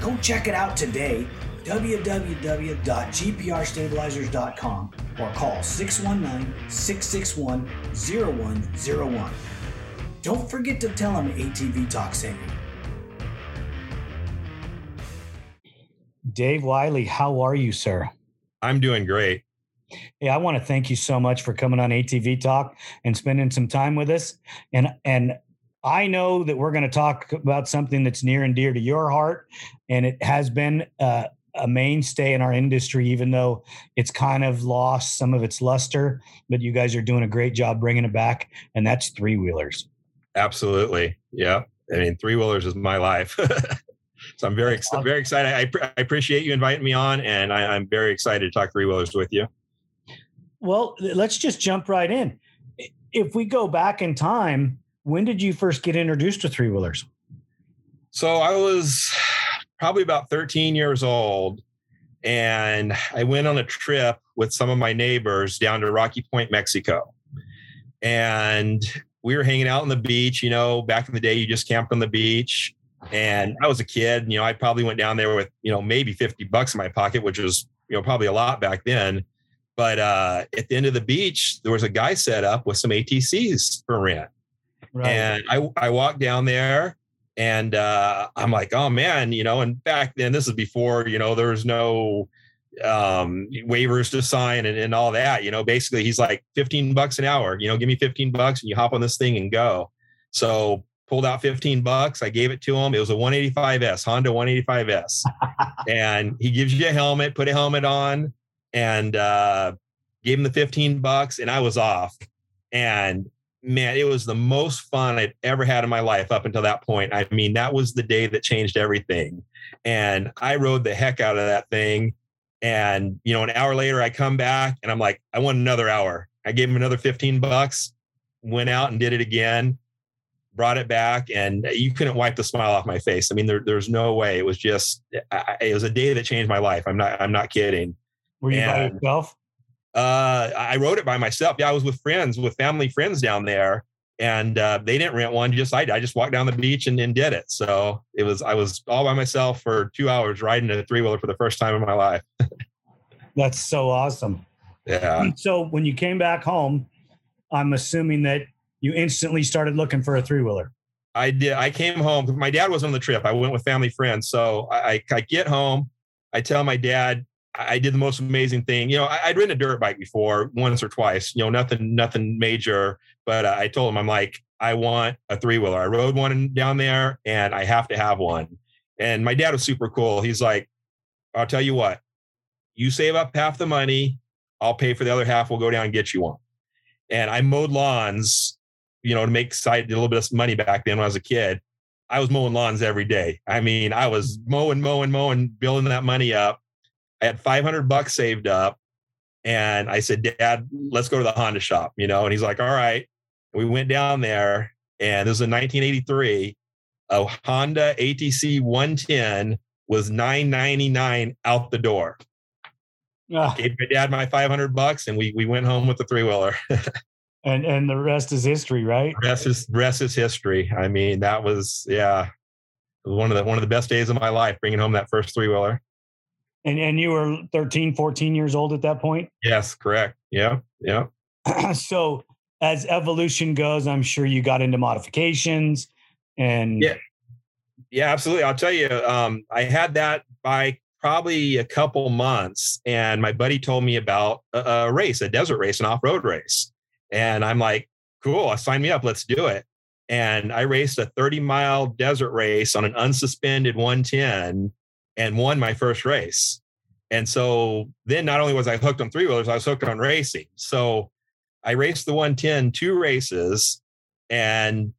Go check it out today www.gprstabilizers.com or call 619 661 0101. Don't forget to tell them ATV Talk sent you. Dave Wiley, how are you, sir? I'm doing great. Hey, I want to thank you so much for coming on ATV Talk and spending some time with us. And and I know that we're going to talk about something that's near and dear to your heart, and it has been uh, a mainstay in our industry, even though it's kind of lost some of its luster. But you guys are doing a great job bringing it back, and that's three wheelers. Absolutely, yeah. I mean, three wheelers is my life. so I'm very very excited. I, pr- I, appreciate you inviting me on, and I, I'm very excited to talk three wheelers with you. Well, let's just jump right in. If we go back in time, when did you first get introduced to three wheelers? So I was probably about 13 years old. And I went on a trip with some of my neighbors down to Rocky Point, Mexico. And we were hanging out on the beach. You know, back in the day, you just camped on the beach. And I was a kid, you know, I probably went down there with, you know, maybe 50 bucks in my pocket, which was, you know, probably a lot back then. But uh, at the end of the beach, there was a guy set up with some ATCs for rent. Right. And I, I walked down there and uh, I'm like, oh man, you know, and back then, this is before, you know, there was no um, waivers to sign and, and all that. You know, basically, he's like 15 bucks an hour, you know, give me 15 bucks and you hop on this thing and go. So pulled out 15 bucks. I gave it to him. It was a 185S, Honda 185S. and he gives you a helmet, put a helmet on, and uh, gave him the 15 bucks, and I was off. And man, it was the most fun I'd ever had in my life up until that point. I mean, that was the day that changed everything. And I rode the heck out of that thing. And, you know, an hour later, I come back and I'm like, I want another hour. I gave him another 15 bucks, went out and did it again, brought it back, and you couldn't wipe the smile off my face. I mean, there, there's no way. It was just, I, it was a day that changed my life. I'm not, I'm not kidding. Were you and, by yourself? Uh, I wrote it by myself. Yeah, I was with friends, with family friends down there, and uh, they didn't rent one. Just I, I just walked down the beach and, and did it. So it was I was all by myself for two hours riding a three wheeler for the first time in my life. That's so awesome. Yeah. So when you came back home, I'm assuming that you instantly started looking for a three wheeler. I did. I came home. My dad was on the trip. I went with family friends. So I, I, I get home. I tell my dad, I did the most amazing thing. You know, I, would ridden a dirt bike before once or twice. You know, nothing, nothing major. But uh, I told him, I'm like, I want a three wheeler. I rode one down there, and I have to have one. And my dad was super cool. He's like, I'll tell you what, you save up half the money, I'll pay for the other half. We'll go down and get you one. And I mowed lawns, you know, to make side a little bit of money back then when I was a kid. I was mowing lawns every day. I mean, I was mowing, mowing, mowing, building that money up I had 500 bucks saved up. And I said, Dad, let's go to the Honda shop, you know? And he's like, all right. We went down there and this was in 1983. A Honda ATC 110 was 999 out the door. Ah. Gave my dad my 500 bucks and we, we went home with the three wheeler. and, and the rest is history, right? Rest is, rest is history. I mean, that was, yeah, one of the, one of the best days of my life, bringing home that first three wheeler. And, and you were 13, 14 years old at that point? Yes, correct. Yeah. Yeah. so as evolution goes, I'm sure you got into modifications and yeah, yeah, absolutely. I'll tell you, um, I had that bike probably a couple months, and my buddy told me about a, a race, a desert race, an off-road race, and I'm like, cool, sign me up, let's do it. And I raced a 30 mile desert race on an unsuspended 110 and won my first race. And so then not only was I hooked on three wheelers, I was hooked on racing. So I raced the 110 two races and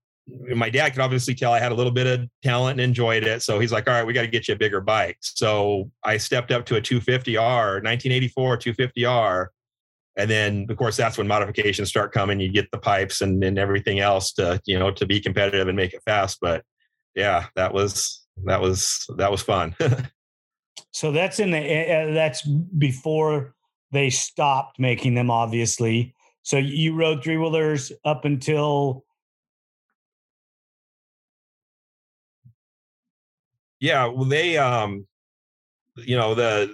my dad could obviously tell I had a little bit of talent and enjoyed it. So he's like, all right, we got to get you a bigger bike. So I stepped up to a 250R, 1984 250R. And then of course that's when modifications start coming. You get the pipes and, and everything else to, you know, to be competitive and make it fast. But yeah, that was, that was, that was fun. so that's in the, uh, that's before they stopped making them, obviously. So you rode three wheelers up until yeah, well, they, um, you know, the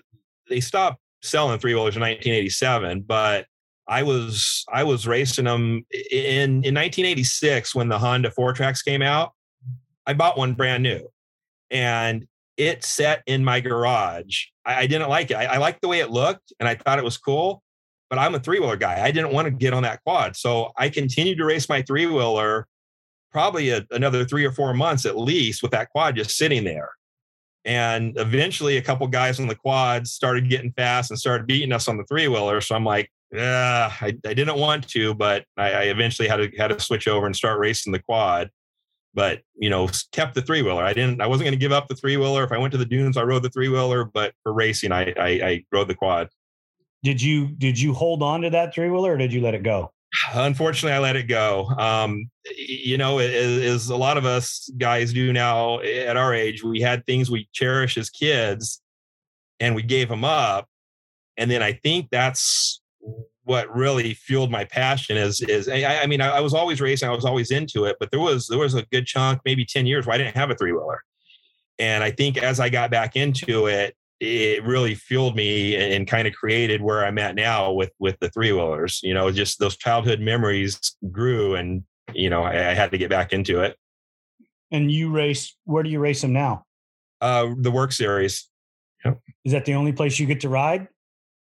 they stopped selling three wheelers in 1987, but I was I was racing them in in 1986 when the Honda FourTrax came out. I bought one brand new, and it sat in my garage. I, I didn't like it. I, I liked the way it looked, and I thought it was cool. But I'm a three wheeler guy. I didn't want to get on that quad, so I continued to race my three wheeler probably a, another three or four months at least with that quad just sitting there. And eventually, a couple guys on the quads started getting fast and started beating us on the three wheeler. So I'm like, yeah, I, I didn't want to, but I, I, eventually had to had to switch over and start racing the quad. But you know, kept the three wheeler. I didn't. I wasn't going to give up the three wheeler. If I went to the dunes, I rode the three wheeler. But for racing, I, I I rode the quad. Did you did you hold on to that three wheeler, or did you let it go? Unfortunately, I let it go. Um, you know, as a lot of us guys do now at our age, we had things we cherish as kids, and we gave them up. And then I think that's what really fueled my passion. Is is I, I mean, I, I was always racing, I was always into it, but there was there was a good chunk, maybe ten years, where I didn't have a three wheeler. And I think as I got back into it, it really fueled me and kind of created where I'm at now with with the three wheelers. You know, just those childhood memories grew, and you know, I, I, had to get back into it. And you race? Where do you race them now? Uh, the WORCS Series. Yep. Is that the only place you get to ride?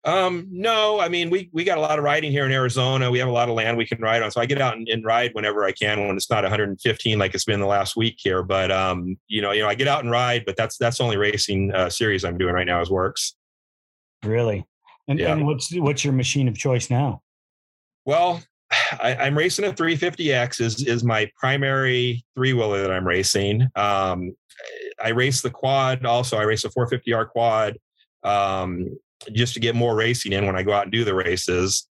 Um, no, I mean we we got a lot of riding here in Arizona. We have a lot of land we can ride on, so I get out and, and, ride whenever I can when it's not 115 like it's been the last week here. But um, you know, you know, I get out and ride, but that's that's the only racing uh, series I'm doing right now is WORCS. Really, and, yeah. and what's what's your machine of choice now? Well, I, am racing a 350X is is my primary three wheeler that I'm racing. Um, I race the quad also. I race a 450R quad. Um, just to get more racing in when I go out and do the races.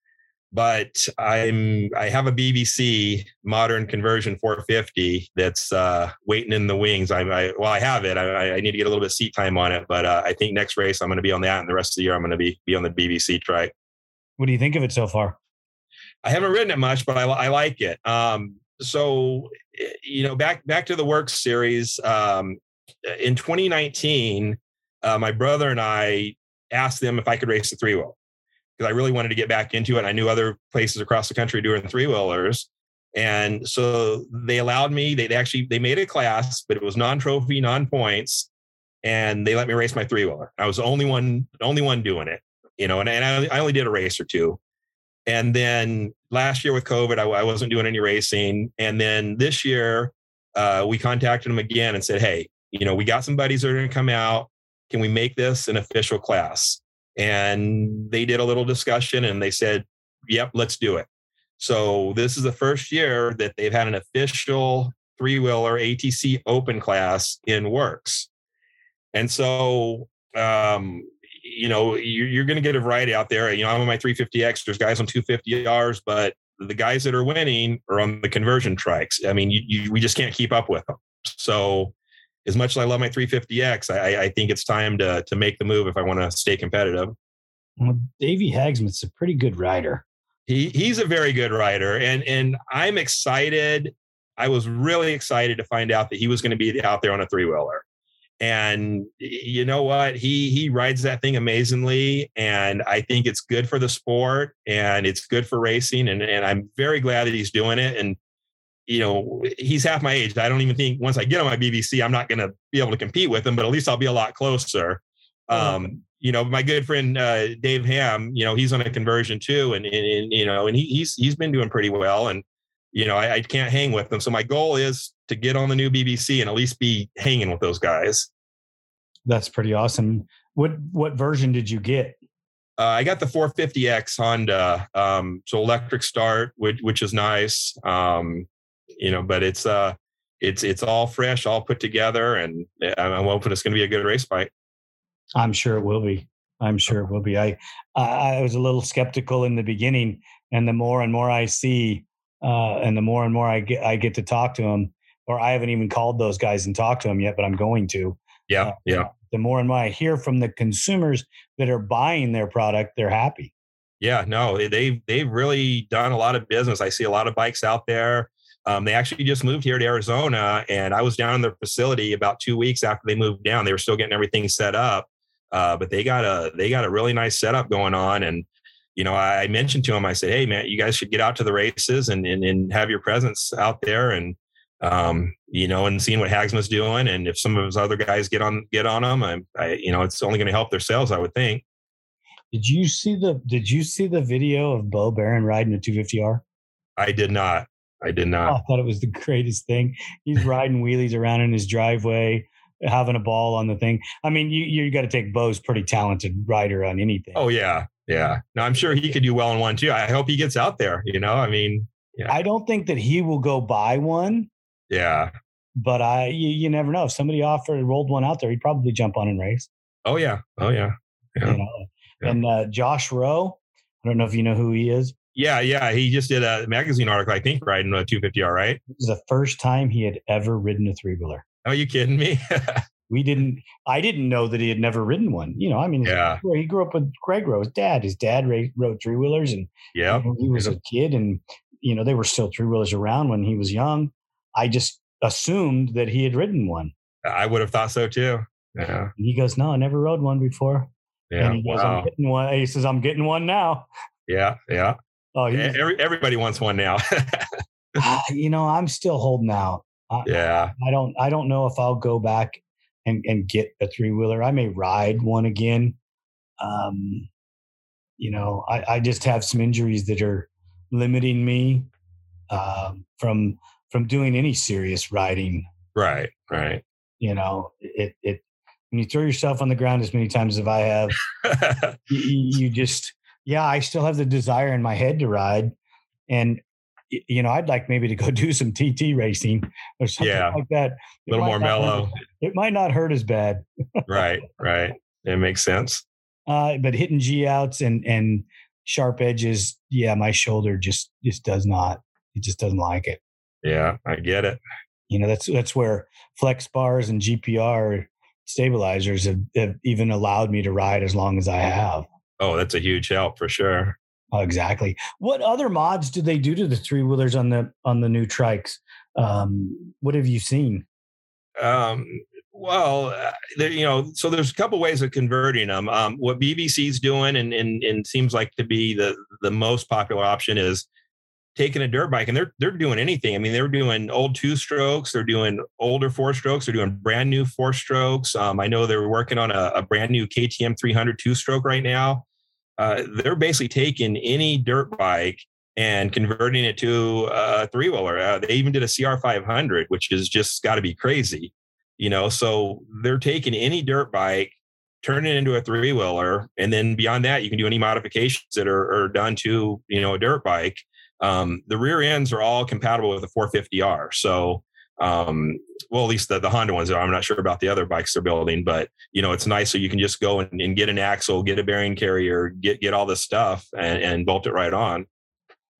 But I'm I have a BBC modern conversion 450 that's uh, waiting in the wings. I, I well I have it. I, I, need to get a little bit of seat time on it, but uh, I think next race I'm going to be on that, and the rest of the year I'm going to be be on the BBC trike. What do you think of it so far? I haven't ridden it much, but I, I like it. Um, so you know, back back to the WORCS series. Um, in 2019, uh, my brother and I asked them if I could race the three wheel because I really wanted to get back into it. I knew other places across the country doing three wheelers. And so they allowed me, they actually, they made a class, but it was non-trophy, non-points. And they let me race my three wheeler. I was the only one, only one doing it, you know, and, and I, I only did a race or two. And then last year with COVID, I, I wasn't doing any racing. And then this year, uh, we contacted them again and said, Hey, you know, we got some buddies that are going to come out can we make this an official class? And they did a little discussion and they said, yep, let's do it. So this is the first year that they've had an official three wheeler ATC open class in WORCS. And so, um, you know, you're, going to get a variety out there. You know, I'm on my 350X, there's guys on 250Rs, but the guys that are winning are on the conversion trikes. I mean, you, you, we just can't keep up with them. So as much as I love my 350X, I, I think it's time to to make the move if I want to stay competitive. Well, Davey Hagsmith's a pretty good rider. He he's a very good rider, and and I'm excited. I was really excited to find out that he was going to be out there on a three wheeler. And you know what? He he rides that thing amazingly, and I think it's good for the sport and it's good for racing. And and I'm very glad that he's doing it. And you know, he's half my age. I don't even think once I get on my BBC, I'm not going to be able to compete with him, but at least I'll be a lot closer. Um, you know, my good friend uh, Dave Ham, you know, he's on a conversion too, and, and, and you know, and he, he's he's been doing pretty well, and you know, I, I, can't hang with them. So my goal is to get on the new BBC and at least be hanging with those guys. That's pretty awesome. What what version did you get? Uh, I got the 450X Honda, um, so electric start, which which is nice. Um, you know, but it's uh, it's it's all fresh, all put together, and I'm hoping it's going to be a good race bike. I'm sure it will be. I'm sure it will be. I I was a little skeptical in the beginning, and the more and more I see, uh, and the more and more I get I get to talk to them, or I haven't even called those guys and talked to them yet, but I'm going to. Yeah, uh, yeah. The more and more I hear from the consumers that are buying their product, they're happy. Yeah, no, they've they've really done a lot of business. I see a lot of bikes out there. Um, they actually just moved here to Arizona, and I was down in their facility about two weeks after they moved down. They were still getting everything set up, uh, but they got a they got a really nice setup going on. And you know, I mentioned to him, I said, "Hey, man, you guys should get out to the races and and, and have your presence out there, and um, you know, and seeing what Hagsman's doing, and if some of his other guys get on get on them, I, I you know, it's only going to help their sales, I would think." Did you see the Did you see the video of Beau Baron riding a 250R? I did not. I did not. I thought it was the greatest thing. He's riding wheelies around in his driveway having a ball on the thing. I mean, you you got to take Beau's pretty talented rider on anything. Oh yeah, yeah. No, I'm sure he could do well in one too. I hope he gets out there. You know, I mean, yeah. I don't think that he will go buy one. Yeah. But I, you, you never know. If somebody offered rolled one out there, he'd probably jump on and race. Oh yeah. Oh yeah. yeah. You know? yeah. And uh, Josh Rowe, I don't know if you know who he is. Yeah, yeah. He just did a magazine article, I think, riding a 250R, right? It was the first time he had ever ridden a three wheeler. Are you kidding me? we didn't i didn't know that he had never ridden one you know i mean yeah. he grew up with greg rowe's dad his dad rode three wheelers and yeah you know, he was a kid and you know they were still three wheelers around when he was young i just assumed that he had ridden one i would have thought so too yeah and he goes no i never rode one before yeah and he goes wow. i'm getting one he says i'm getting one now yeah yeah oh Every, everybody wants one now uh, you know i'm still holding out I, yeah I don't i don't know if i'll go back and, and get a three wheeler. I may ride one again. Um, you know, I, I just have some injuries that are limiting me um, from from doing any serious riding. Right, right. You know, it it when you throw yourself on the ground as many times as I have, you, you just yeah, I still have the desire in my head to ride, and you know, I'd like maybe to go do some TT racing or something yeah. like that. It a little more mellow. It might not hurt as bad. right, right. It makes sense. Uh, but hitting G outs and and sharp edges, yeah, my shoulder just just does not. It just doesn't like it. Yeah, I get it. You know, that's that's where flex bars and GPR stabilizers have, have even allowed me to ride as long as I have. Oh, that's a huge help for sure. Oh, exactly. What other mods do they do to the three wheelers on the on the new trikes? Um, what have you seen? Um, well, uh, there, you know, so there's a couple ways of converting them. Um, what BBC's doing, and, and and seems like to be the the most popular option is taking a dirt bike, and they're they're doing anything. I mean, they're doing old two strokes, they're doing older four strokes, they're doing brand new four strokes. Um, I know they're working on a, a brand new KTM 300 two stroke right now uh, they're basically taking any dirt bike and converting it to a three wheeler. Uh, they even did a CR 500, which is just got to be crazy, you know. So they're taking any dirt bike, turning it into a three wheeler, and then beyond that, you can do any modifications that are, are done to you know a dirt bike. Um, the rear ends are all compatible with the 450R, so um, well, at least the, the Honda ones are. I'm not sure about the other bikes they're building, but you know, it's nice so you can just go and, and get an axle, get a bearing carrier, get get all this stuff, and, and bolt it right on.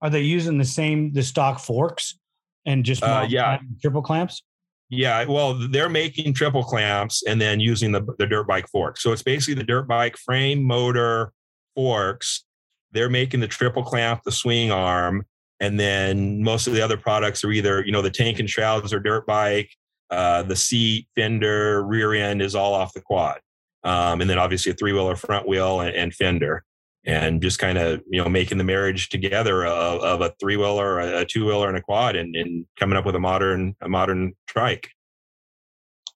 Are they using the same the stock forks and just uh, yeah triple clamps? Yeah, well, they're making triple clamps and then using the the dirt bike fork. So it's basically the dirt bike frame, motor, forks. They're making the triple clamp, the swing arm, and then most of the other products are either you know the tank and shrouds or dirt bike, uh, the seat, fender, rear end is all off the quad, um, and then obviously a three wheeler front wheel and, and fender and just kind of you know making the marriage together of, of a three wheeler, a two wheeler, and a quad, and, and coming up with a modern a modern trike.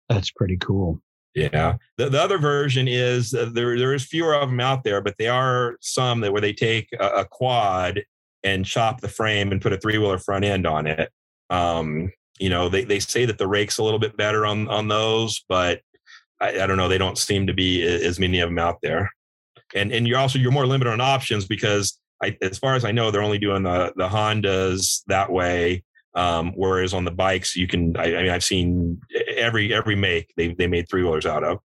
That's pretty cool. Yeah. The, the other version is uh, there there is fewer of them out there, but they are some that where they take a, a quad and chop the frame and put a three wheeler front end on it. Um, you know, they, they say that the rake's a little bit better on on those, but I, I don't know. They don't seem to be as many of them out there and and you're also you're more limited on options because I, as far as I know, they're only doing the the Hondas that way. Um, whereas on the bikes, you can. I, I mean, I've seen every every make they they made three wheelers out of.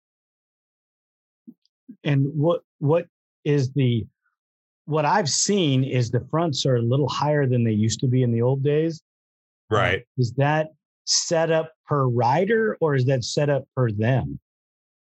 And what what is the what I've seen is the fronts are a little higher than they used to be in the old days. Right. Uh, is that set up per rider or is that set up per them?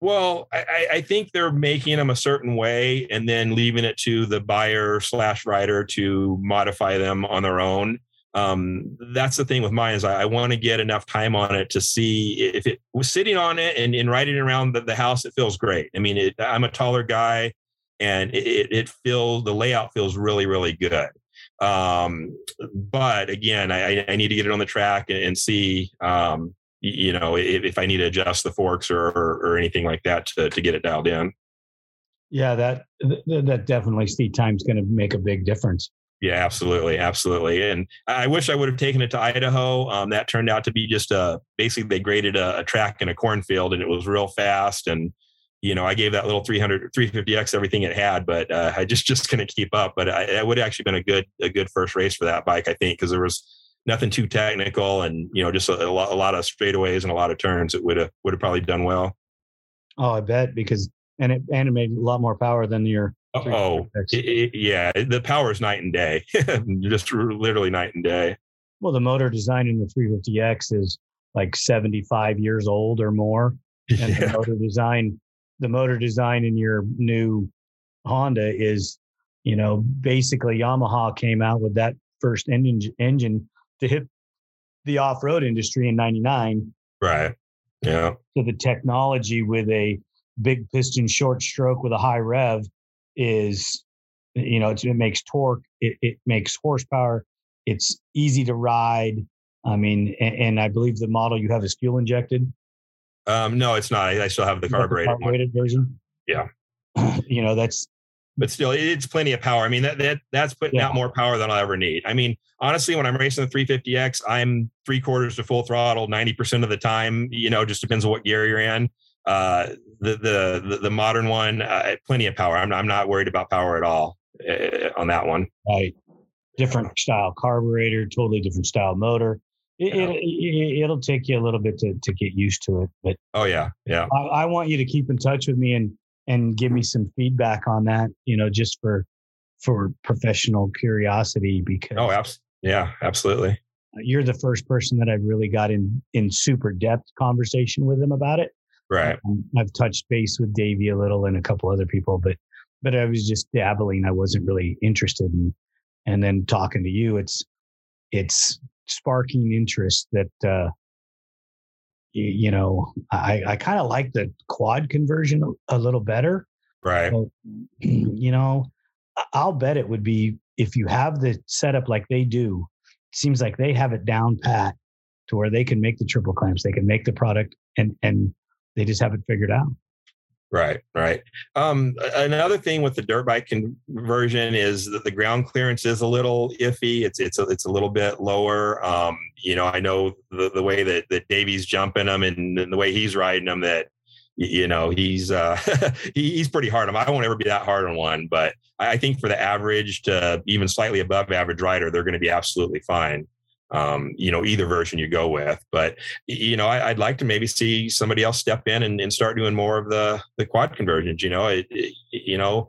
Well, I, I, think they're making them a certain way and then leaving it to the buyer slash rider to modify them on their own. Um, that's the thing with mine is I, I want to get enough time on it to see if it was sitting on it and, and riding around the, the house. It feels great. I mean, it, I'm a taller guy, and it, it feels the layout feels really really good. Um, but again, I, I need to get it on the track and, and see um, you know, if, if I need to adjust the forks or, or, or anything like that to, to get it dialed in. Yeah, that that definitely seat time's going to make a big difference. Yeah, absolutely, absolutely. And I wish I would have taken it to Idaho. Um, that turned out to be just a basically they graded a, a, track in a cornfield, and it was real fast. And you know, I gave that little 300 350x everything it had, but uh, I just just couldn't keep up. But I, it would have actually been a good a good first race for that bike, I think, because there was nothing too technical and you know just a, a, lot, a lot of straightaways and a lot of turns it would have would have probably done well oh i bet because and it and it made a lot more power than your oh it, it, yeah the power is night and day just literally night and day well the motor design in the 350x is like 75 years old or more and yeah. the motor design the motor design in your new honda is you know basically yamaha came out with that first engine engine to hit the off-road industry in 99 right. Yeah. So the technology with a big piston short stroke with a high rev is you know it makes torque it, it makes horsepower it's easy to ride. I mean and, and, i believe the model you have is fuel injected um no it's not i still have the carbureted, the carbureted version yeah you know that's but still, it's plenty of power. I mean, that, that that's putting yeah. out more power than I'll ever need. I mean, honestly, when I'm racing the 350X, I'm three quarters to full throttle 90% of the time. You know, just depends on what gear you're in. Uh, the, the, the the modern one, uh, plenty of power. I'm I'm not worried about power at all uh, on that one. Right, different style carburetor, totally different style motor. It, will it, take you a little bit to, to get used to it, but oh yeah, yeah. I, I want you to keep in touch with me and and give me some feedback on that, you know, just for for professional curiosity because Oh, abs- yeah, absolutely. You're the first person that I've really got in in super depth conversation with him about it. Right. Um, I've touched base with Davey a little and a couple other people, but but I was just dabbling. I wasn't really interested in and then talking to you, it's it's sparking interest that uh you know, I, I kind of like the quad conversion a, little better. Right. So, you know, I'll bet it would be if you have the setup like they do, seems like they have it down pat to where they can make the triple clamps, they can make the product and and they just have it figured out. Right, right. Um, another thing with the dirt bike conversion is that the ground clearance is a little iffy. It's it's a, it's a little bit lower. Um, you know, I know the, the way that that Davey's jumping them and, and the way he's riding them that you know he's uh he, he's pretty hard on. I won't ever be that hard on one, but I think for the average to even slightly above average rider, they're going to be absolutely fine um, you know, either version you go with. But you know, I, would like to maybe see somebody else step in and, and, start doing more of the the quad conversions. You know, it, it, you know,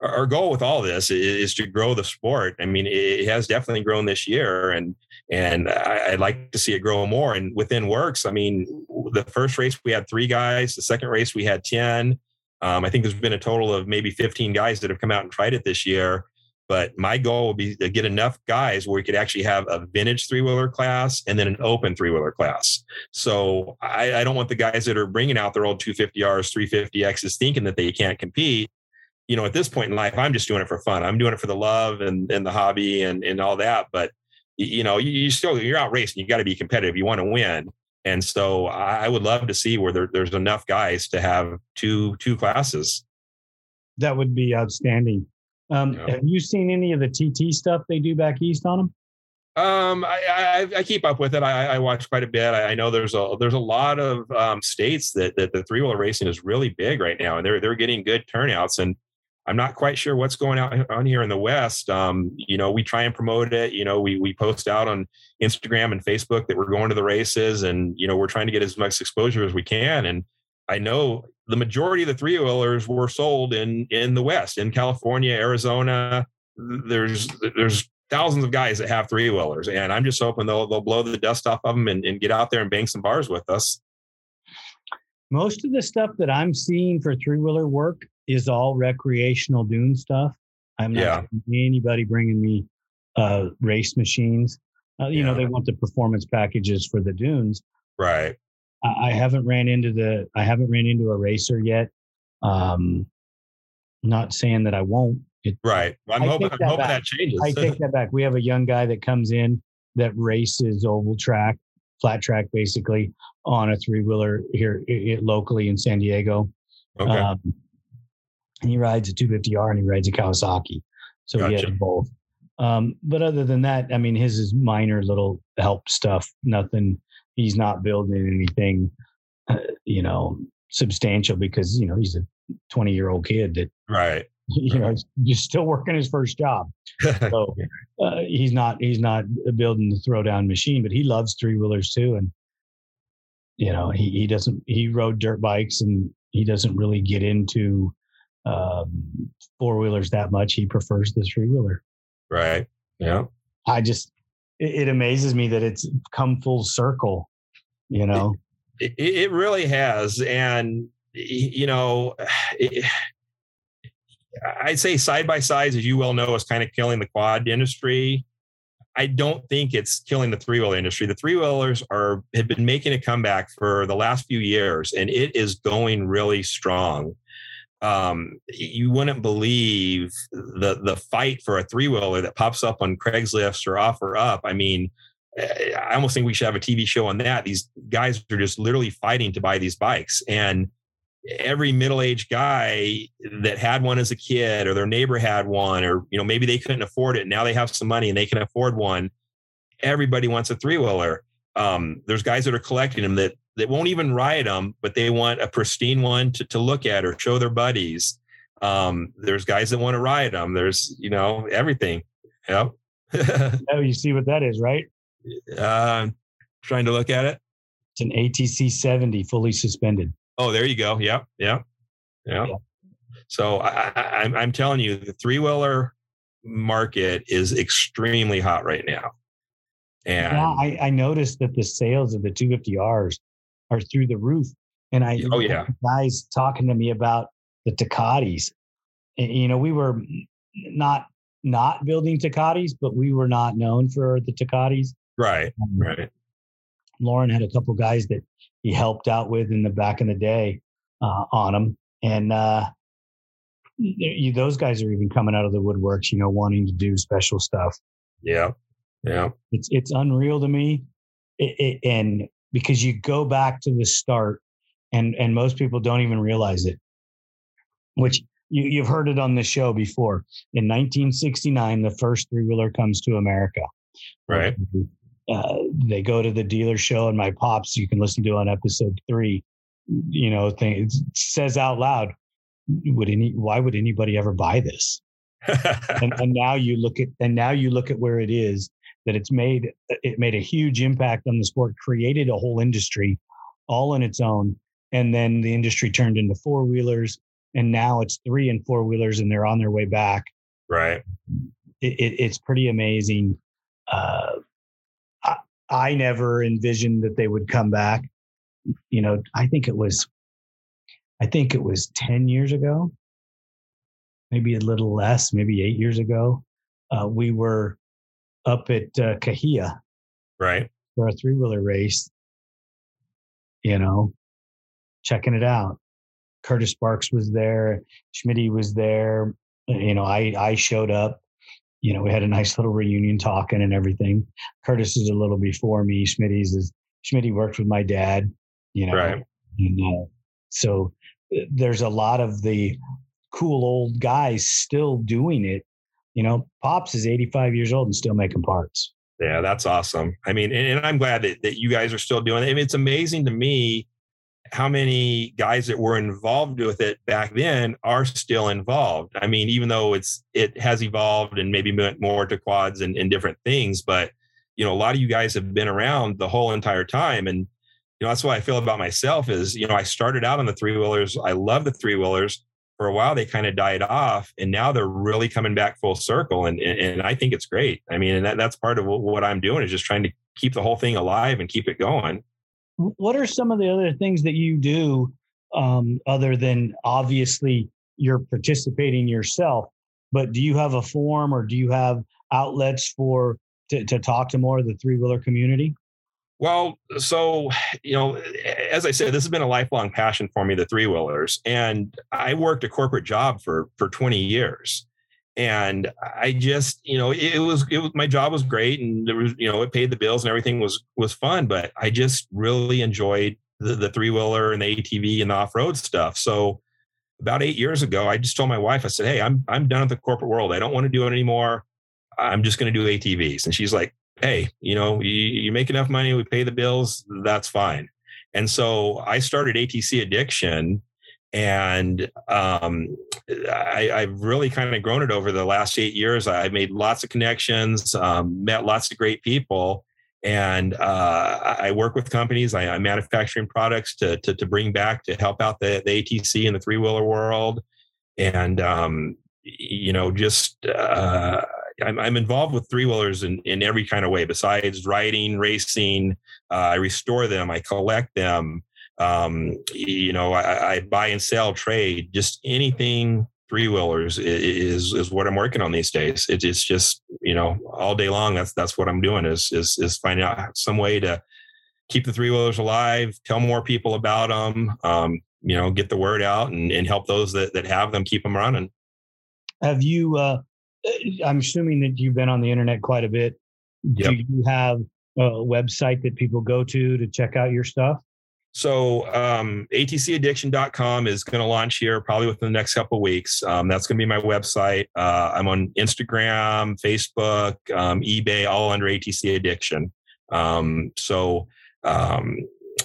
our goal with all this is, to grow the sport. I mean, it has definitely grown this year, and and I, would like to see it grow more. And within WORCS, I mean, the first race we had three guys. The second race we had ten. Um, I think there's been a total of maybe 15 guys that have come out and tried it this year. But my goal would be to get enough guys where we could actually have a vintage three wheeler class and then an open three wheeler class. So I, I, don't want the guys that are bringing out their old 250Rs, 350Xs thinking that they can't compete. You know, at this point in life, I'm just doing it for fun. I'm doing it for the love and, and the hobby and, and all that. But, you know, you, you still, you're out racing. You got to be competitive. You want to win. And so I would love to see where there, there's enough guys to have two two classes. That would be outstanding. Um, yeah. Have you seen any of the TT stuff they do back east on them? Um, I, I, I, keep up with it. I, I watch quite a bit. I, I, know there's a there's a lot of um, states that that the three wheeler racing is really big right now, and they're they're getting good turnouts. And I'm not quite sure what's going on here in the West. Um, you know, we try and promote it. You know, we we post out on Instagram and Facebook that we're going to the races, and you know, we're trying to get as much exposure as we can. And I know the majority of the three wheelers were sold in in the West, in California, Arizona. There's there's thousands of guys that have three wheelers, and I'm just hoping they'll they'll blow the dust off of them and, and get out there and bang some bars with us. Most of the stuff that I'm seeing for three wheeler work is all recreational dune stuff. I'm not yeah. anybody bringing me uh, race machines. Uh, you yeah. know, they want the performance packages for the dunes. Right. I, I, haven't ran into the. I haven't ran into a racer yet. Um, not saying that I won't. It, right. Well, I'm I hoping, I'm that, hoping that changes. I take that back. We have a young guy that comes in that races oval track, flat track, basically on a three wheeler here it, locally in San Diego. Okay. Um, and he rides a 250R and he rides a Kawasaki. So gotcha. he has both. Um, but other than that, I mean, his is minor little help stuff. Nothing. He's not building anything, uh, you know, substantial because you know he's a 20 year old kid that right. You know, he's still working his first job. So uh, he's not he's not building the throwdown machine, but he loves three wheelers too. And you know, he he doesn't he rode dirt bikes and he doesn't really get into um, four wheelers that much. He prefers the three wheeler. Right. Yeah. I just, it, it, amazes me that it's come full circle, you know? It, it, really has. And, you know, it, I'd say side by sides, as you well know, is kind of killing the quad industry. I don't think it's killing the three wheeler industry. The three wheelers are have been making a comeback for the last few years, and it is going really strong um, you wouldn't believe the the fight for a three wheeler that pops up on Craigslist or OfferUp. I mean, eh, I almost think we should have a TV show on that. These guys are just literally fighting to buy these bikes, and every middle aged guy that had one as a kid, or their neighbor had one, or you know maybe they couldn't afford it. Now they have some money and they can afford one. Everybody wants a three wheeler. Um, there's guys that are collecting them that that won't even ride them, but they want a pristine one to, to look at or show their buddies. Um, there's guys that want to ride them. There's, you know, everything. Yep. oh, you see what that is, right? Uh, trying to look at it. It's an ATC 70 fully suspended. Oh, there you go. Yep. Yep. Yep. Yeah. So I, I, I'm, I'm telling you, the three wheeler market is extremely hot right now. And yeah, I, I noticed that the sales of the 250Rs are through the roof. And I, oh yeah, guys talking to me about the Tecates. You know, we were not not building Tecates, but we were not known for the Tecates. Right, um, right. Lauren had a couple guys that he helped out with in the back in the day uh, on them, and uh, you, those guys are even coming out of the woodworks, you know, wanting to do special stuff. Yeah, yeah. It's it's unreal to me, it, it, and because you go back to the start and and most people don't even realize it. Which you, you've heard it on the show before. In 1969 the first three-wheeler comes to america. Right. Uh, they go to the dealer show and my pops you can listen to on episode three you know thing says out loud would any why would anybody ever buy this? And, and now you look at and now you look at where it is that it's made it made a huge impact on the sport, created a whole industry all on its own, and then the industry turned into four wheelers, and now it's three and four wheelers, and they're on their way back. Right. It, it, it's pretty amazing. Uh, I, I never envisioned that they would come back. You know, I think it was I think it was 10 years ago, maybe a little less, maybe eight years ago. Uh, we were up at uh, Cahuilla right for a three wheeler race, you know, checking it out. Curtis Sparks was there, Schmitty was there. You know, I I showed up. You know, we had a nice little reunion talking and everything. Curtis is a little before me. Schmitty's is Schmitty worked with my dad. You know, right. And, uh, so uh, there's a lot of the cool old guys still doing it. You know, Pops is 85 years old and still making parts. Yeah, that's awesome. I mean, and, and I'm glad that, that you guys are still doing it. I mean, it's amazing to me how many guys that were involved with it back then are still involved. I mean, even though it's it has evolved and maybe went more to quads and, and different things, but you know, a lot of you guys have been around the whole entire time. And you know, that's what I feel about myself is, you know, I started out on the three wheelers. I love the three wheelers. For a while, they kind of died off, and now they're really coming back full circle. And and, I think it's great. I mean, and that, that's part of what I'm doing is just trying to keep the whole thing alive and keep it going. What are some of the other things that you do um, other than obviously you're participating yourself? But do you have a forum or do you have outlets for to, to talk to more of the three wheeler community? Well, so, you know, as I said, this has been a lifelong passion for me, the three wheelers. And I worked a corporate job for, for 20 years. And I just, you know, it, was, it was, my job was great and there was, you know, it paid the bills and everything was, was fun, but I just really enjoyed the, the three wheeler and the ATV and the off road stuff. So about eight years ago, I just told my wife, I said, Hey, I'm, I'm done with the corporate world. I don't want to do it anymore. I'm just going to do ATVs. And she's like, hey, you know, you, you make enough money, we pay the bills, that's fine. And so I started ATC Addiction and um, I, have really kind of grown it over the last eight years. I made lots of connections, um, met lots of great people, and uh, I work with companies. I, am manufacturing products to, to, to bring back to help out the, the ATC and the three wheeler world, and um, you know, just uh, I'm, I'm involved with three wheelers in, in every kind of way besides riding, racing. Uh, I restore them, I collect them. Um, you know, I, I, buy and sell, trade, just anything three wheelers is, is what I'm working on these days. It, it's just you know all day long. That's that's what I'm doing is is is finding out some way to keep the three wheelers alive, tell more people about them. Um, you know, get the word out and, and help those that, that have them keep them running. Have you uh, I'm assuming that you've been on the internet quite a bit. Yep. Do you have a website that people go to to check out your stuff? So um, atcaddiction.com is going to launch here probably within the next couple weeks. Um, that's going to be my website. Uh, I'm on Instagram, Facebook, um, eBay, all under ATC Addiction. Um, so um,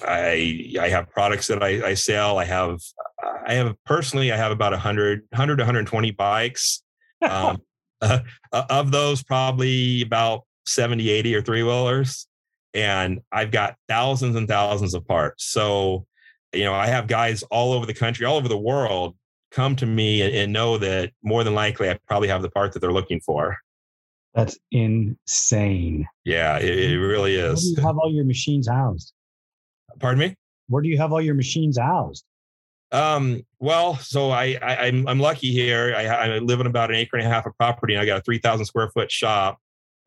I I have products that I, I, sell. I have I have personally I have about 100 100 to 120 bikes. Uh, of those, probably about 70, 80 or three wheelers. And I've got thousands and thousands of parts. So, you know, I have guys all over the country, all over the world come to me and, and know that more than likely I probably have the part that they're looking for. That's insane. Yeah, it, it really is. Where do you have all your machines housed? Pardon me? Where do you have all your machines housed? Um, well, so I, I am I'm, I'm lucky here. I, I live in about an acre and a half of property, and I got a three thousand square foot shop,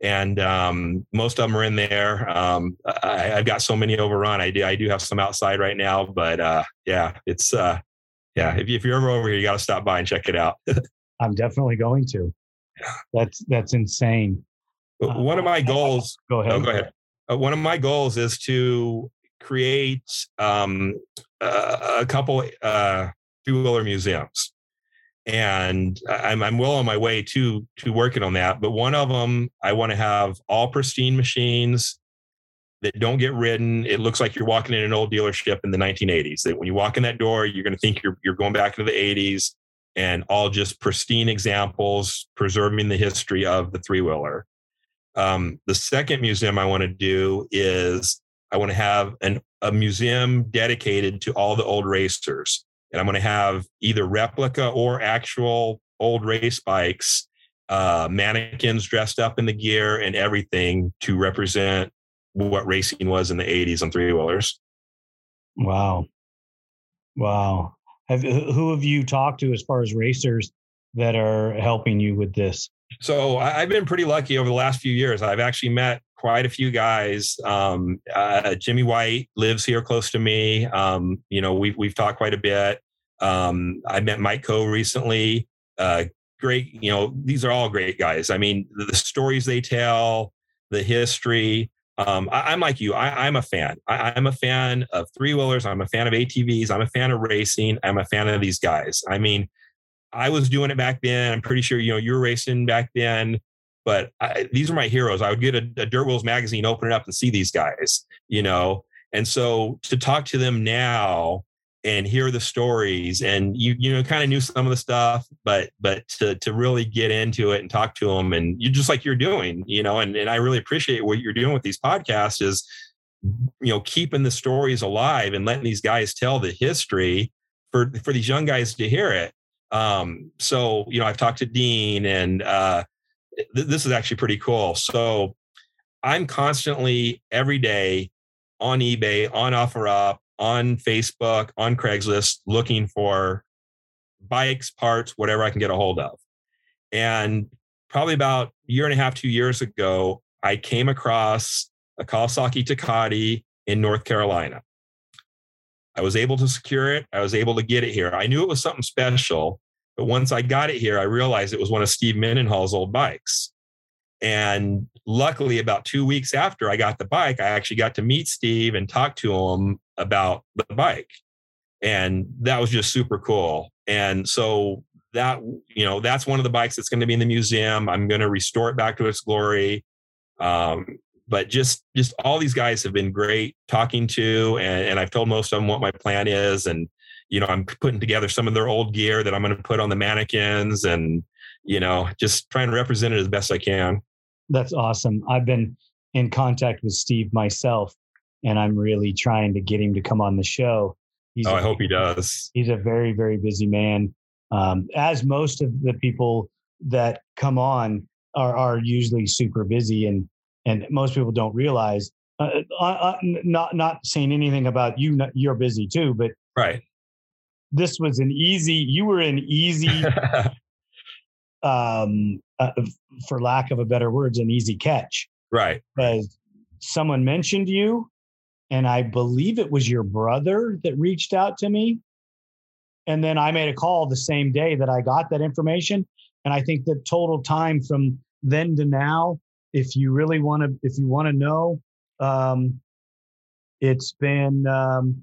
and um, most of them are in there. Um, I, have got so many overrun. I do I do have some outside right now, but uh, yeah, it's uh, yeah. If, if you're ever over here, you got to stop by and check it out. I'm definitely going to. That's that's insane. One of my uh, goals. Go ahead. Oh, go ahead. Uh, one of my goals is to create um, a couple uh, two-wheeler museums, and I'm, I'm well on my way to to working on that. But one of them, I want to have all pristine machines that don't get ridden. It looks like you're walking in an old dealership in the 1980s. That when you walk in that door, you're going to think you're you're going back into the 80s, and all just pristine examples preserving the history of the three wheeler. Um, the second museum I want to do is I want to have an, a museum dedicated to all the old racers. And I'm going to have either replica or actual old race bikes, uh, mannequins dressed up in the gear and everything to represent what racing was in the 80s on three wheelers. Wow. Wow. have who have you talked to as far as racers that are helping you with this? So I've been pretty lucky over the last few years. I've actually met quite a few guys. Um, uh, Jimmy White lives here close to me. Um, you know, we've we've talked quite a bit. Um, I met Mike Coe recently. Uh, great, you know, these are all great guys. I mean, the, the stories they tell, the history. Um, I, am like you. I, am a fan. I, I'm a fan of three wheelers. I'm a fan of ATVs. I'm a fan of racing. I'm a fan of these guys. I mean, I was doing it back then. I'm pretty sure you know you were racing back then. But I, these are my heroes. I would get a, a Dirt Wheels magazine, open it up, and see these guys. You know, and so to talk to them now and hear the stories and you you know kind of knew some of the stuff but but to to really get into it and talk to them and you just like you're doing you know and and I really appreciate what you're doing with these podcasts is you know keeping the stories alive and letting these guys tell the history for for these young guys to hear it um, so, you know, I've talked to Dean and uh, th- this is actually pretty cool. So I'm constantly every day on eBay, on OfferUp, on Facebook, on Craigslist looking for bikes, parts, whatever I can get a hold of. And probably about a year and a half, two years ago, I came across a Kawasaki Tecate in North Carolina. I was able to secure it. I was able to get it here. I knew it was something special, but once I got it here, I realized it was one of Steve Mendenhall's old bikes. And luckily, about two weeks after I got the bike, I actually got to meet Steve and talk to him about the bike. And that was just super cool. And so that, you know, that's one of the bikes that's going to be in the museum. I'm going to restore it back to its glory. Um, but just just all these guys have been great talking to and, and i've told most of them what my plan is and you know i'm putting together some of their old gear that i'm going to put on the mannequins and you know just trying to represent it as best i can that's awesome i've been in contact with steve myself and i'm really trying to get him to come on the show he's oh, a, i hope he does he's a very very busy man um, as most of the people that come on are, are usually super busy and and most people don't realize. Uh, uh, uh not not saying anything about you. You're busy too, but right. This was an easy. You were an easy, um, uh, for lack of a better words, an easy catch. Right. Because someone mentioned you, and I believe it was your brother that reached out to me. And then I made a call the same day that I got that information. And I think the total time from then to now if you really want to, if you want to know, um, it's been um,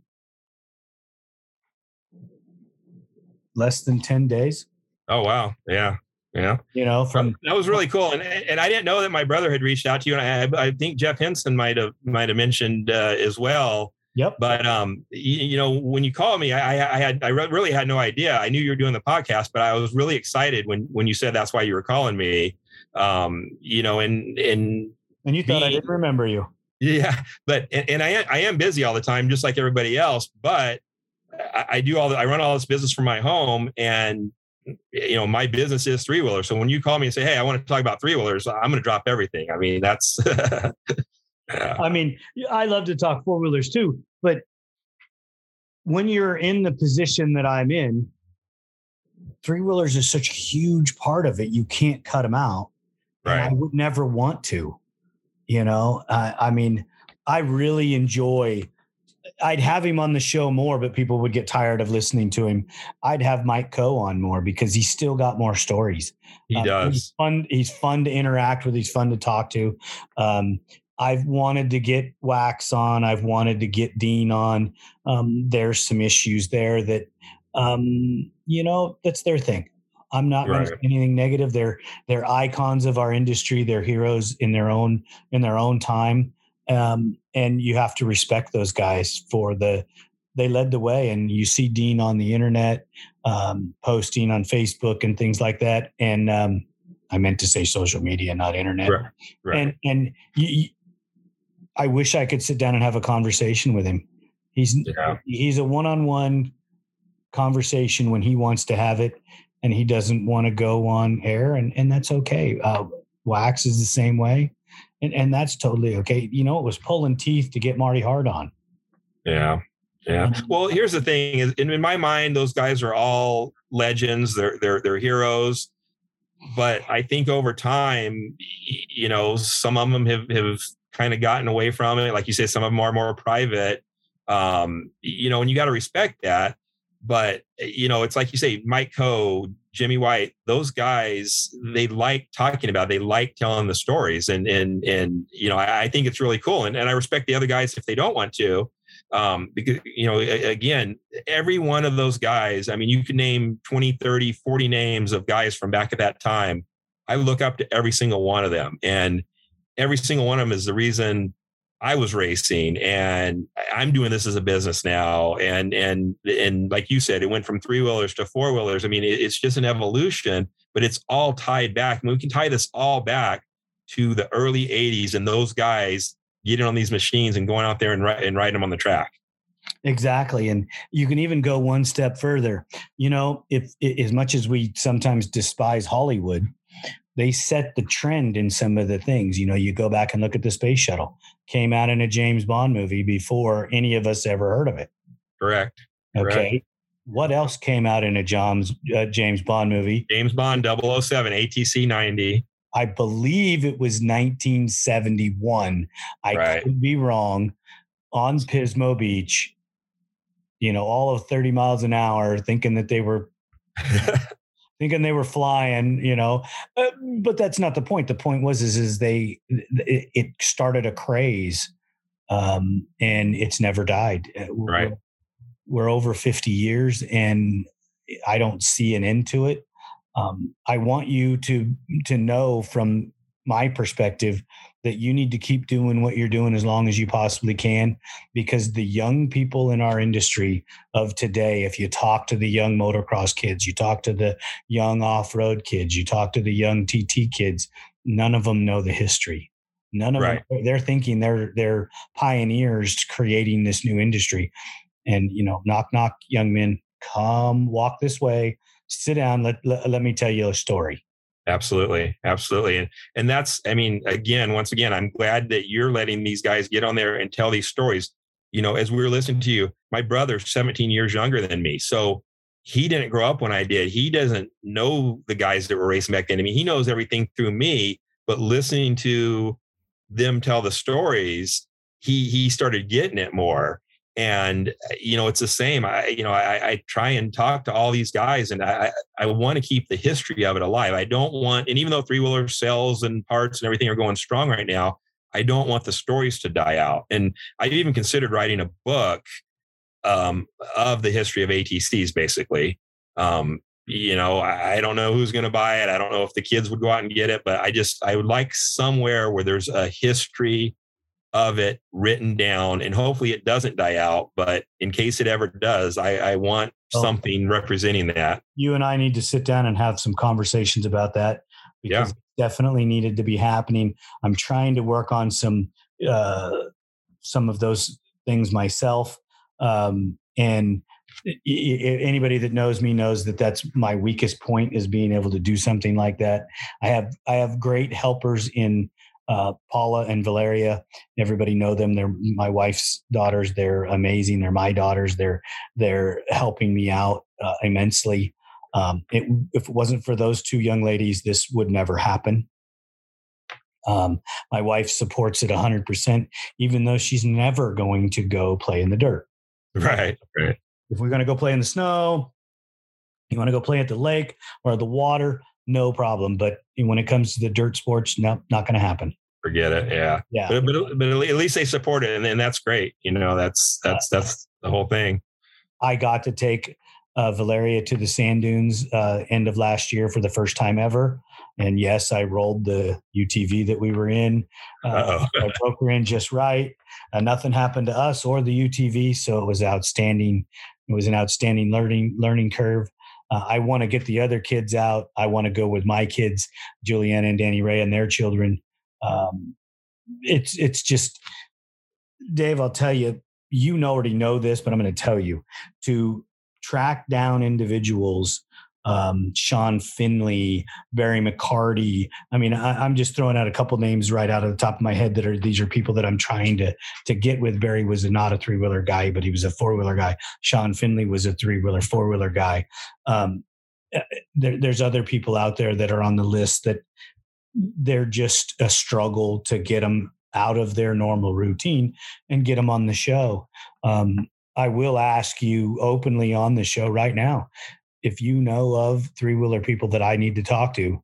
less than 10 days. Oh, wow. Yeah. Yeah. You know, from that was really cool. And, and I didn't know that my brother had reached out to you. And I, I think Jeff Henson might have, might have mentioned uh, as well. Yep. But um, you, you, know, when you called me, I, I had I really had no idea. I knew you were doing the podcast, but I was really excited when when you said that's why you were calling me um, you know, and and and you thought being, I didn't remember you. Yeah, but and, and, I I am busy all the time, just like everybody else. But I, I do all the, I run all this business from my home, and you know my business is three wheelers. So when you call me and say, "Hey, I want to talk about three wheelers," I'm going to drop everything. I mean, that's. I mean, I love to talk four wheelers too, but when you're in the position that I'm in, three wheelers is such a huge part of it. You can't cut them out. Right. I would never want to. You know, uh, I mean, I really enjoy. I'd have him on the show more, but people would get tired of listening to him. I'd have Mike Coe on more because he's still got more stories. He um, does. He's fun. He's fun to interact with. He's fun to talk to. Um, I've wanted to get Wax on. I've wanted to get Dean on. Um, there's some issues there that, um, you know, that's their thing. I'm not right. going to say anything negative. They're they're icons of our industry. They're heroes in their own in their own time, um, and you have to respect those guys for the. They led the way, and you see Dean on the internet, um, posting on Facebook and things like that. And um, I meant to say social media, not internet. Right. Right. And and you, I wish I could sit down and have a conversation with him. He's yeah. he's a one on one conversation when he wants to have it and he doesn't want to go on air and, and that's okay. Uh, Wax is the same way. And, and that's totally okay. You know, it was pulling teeth to get Marty Hart on. Yeah. Yeah. Well, here's the thing: is in, in my mind, those guys are all legends. They're they're they're heroes. But I think over time, you know, some of them have have kind of gotten away from it. Like you say, some of them are more private. Um, you know, and you got to respect that. But you know, it's like you say, Mike Coe, Jimmy White, those guys, they like talking about, it. they like telling the stories, and and and you know, I, I think it's really cool. And and I respect the other guys if they don't want to um, because you know again every one of those guys i mean you can name 20 30 40 names of guys from back at that time i look up to every single one of them and every single one of them is the reason i was racing and i'm doing this as a business now and and and like you said it went from three wheelers to four wheelers i mean it's just an evolution but it's all tied back mean, we can tie this all back to the early 80s and those guys getting on these machines and going out there and, and riding them on the track. Exactly. And you can even go one step further. You know, if as much as we sometimes despise Hollywood, they set the trend in some of the things. You know, you go back and look at the space shuttle, came out in a James Bond movie before any of us ever heard of it. Correct. Okay. Correct. What else came out in a James uh, James Bond movie? James Bond 007 ATC 90. I believe it was 1971. I right. could be wrong. On Pismo Beach, you know, all of 30 miles an hour, thinking that they were thinking they were flying, you know. Uh, but that's not the point. The point was is is they it, it started a craze, um, and it's never died. Uh, right. We're, we're over 50 years, and I don't see an end to it um, I want you to to know from my perspective that you need to keep doing what you're doing as long as you possibly can because the young people in our industry of today if you talk to the young motocross kids you talk to the young off-road kids you talk to the young tt kids none of them know the history. None of right. them they're thinking they're they're pioneers creating this new industry. And you know knock knock young men come walk this way. Sit down. Let, let, let me tell you a story absolutely absolutely and and that's i mean again once again i'm glad that you're letting these guys get on there and tell these stories. You know as we were listening to you my brother's 17 years younger than me so he didn't grow up when i did. He doesn't know the guys that were racing back then i mean he knows everything through me but listening to them tell the stories he he started getting it more and uh, you know it's the same. I you know i, I try and talk to all these guys and i i want to keep the history of it alive. I don't want and even though three wheeler sales and parts and everything are going strong right now i don't want the stories to die out. And i even considered writing a book um, of the history of atcs basically. Um, you know I, I don't know who's going to buy it. I don't know if the kids would go out and get it but i just i would like somewhere where there's a history of it written down and hopefully it doesn't die out but in case it ever does i, I want well, something representing that. You and i need to sit down and have some conversations about that because yeah. definitely needed to be happening. I'm trying to work on some uh, some of those things myself um, and anybody that knows me knows that that's my weakest point is being able to do something like that. I have i have great helpers in uh, Paula and Valeria. Everybody know them. They're my wife's daughters. They're amazing. They're my daughters. They're they're helping me out uh, immensely. Um, it, if it wasn't for those two young ladies, this would never happen. Um, my wife supports it 100%, even though she's never going to go play in the dirt. Right, right. If we're going to go play in the snow, you want to go play at the lake or the water, no problem. But when it comes to the dirt sports, no, not going to happen. Forget it. Yeah. Yeah. But, but, but, at least they support it. And, and that's great. You know, that's, that's, that's the whole thing. I got to take uh, Valeria to the sand dunes uh, end of last year for the first time ever. And yes, I rolled the UTV that we were in. Uh, I broke her in just right. Uh, nothing happened to us or the UTV, so it was outstanding. It was an outstanding learning learning curve. Uh, I want to get the other kids out. I want to go with my kids, Juliana and Danny Ray, and their children. Um, it's it's just, Dave. I'll tell you, you already know this, but I'm going to tell you to track down individuals um, Sean Finley, Barry McCarty. I mean, I, am just throwing out a couple names right out of the top of my head that are these are people that I'm trying to to get with. Barry was not a three wheeler guy, but he was a four wheeler guy. Sean Finley was a three wheeler, four wheeler guy. Um, uh, there, there's other people out there that are on the list that they're just a struggle to get them out of their normal routine and get them on the show. Um, I will ask you openly on the show right now if you know of three wheeler people that I need to talk to,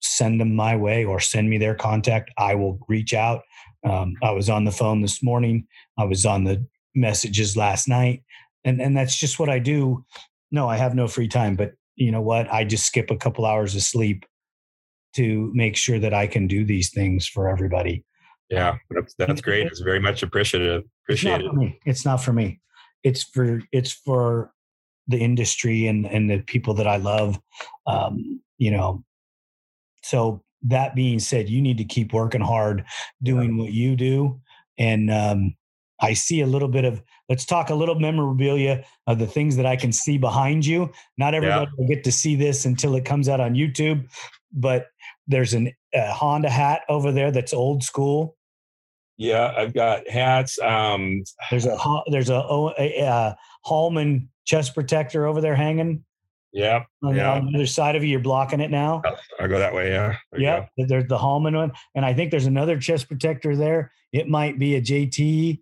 send them my way or send me their contact. I will reach out. Um, I was on the phone this morning. I was on the messages last night, and and that's just what I do. No, I have no free time, but you know what? I just skip a couple hours of sleep to make sure that I can do these things for everybody. Yeah, that's, that's great. It's very much appreciative. Appreciate it's it. It's not for me. It's for it's for the industry and and the people that I love. Um, you know, so that being said, you need to keep working hard, doing what you do, and um, I see a little bit of. Let's talk a little memorabilia of the things that I can see behind you. Not everybody yeah. will get to see this until it comes out on YouTube, but there's an, a Honda hat over there that's old school. Yeah, I've got hats. Um, there's a there's a, a, a Hallman chest protector over there hanging. Yeah. On, yeah. on the other side of you, you're blocking it now. I'll go that way. Yeah. Yeah. There's the Hallman one, and I think there's another chest protector there. It might be a JT.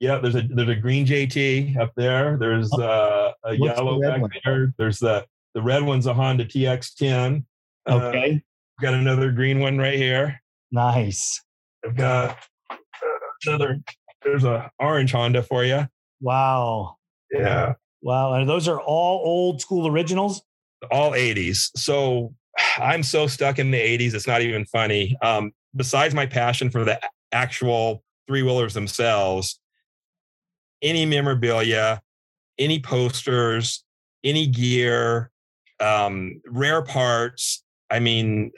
Yeah, there's a there's a green JT up there. There's oh, uh, a yellow the back one? there. There's the the red one's a Honda TX10. Okay. Uh, got another green one right here. Nice. I've got uh, another. There's a orange Honda for you. Wow. Yeah. Wow. And those are all old school originals? All 80s. So I'm so stuck in the 80s. It's not even funny. Um, besides my passion for the actual three wheelers themselves, any memorabilia, any posters, any gear, um, rare parts, I mean,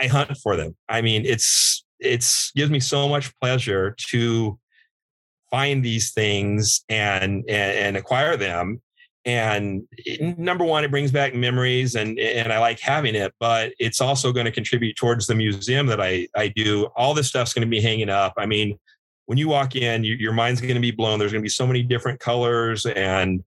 I hunt for them. I mean, it's it's gives me so much pleasure to find these things and and, and acquire them. And number one, it brings back memories, and and I like having it. But it's also going to contribute towards the museum that I I do. All this stuff's going to be hanging up. I mean, when you walk in, you, your mind's going to be blown. There's going to be so many different colors and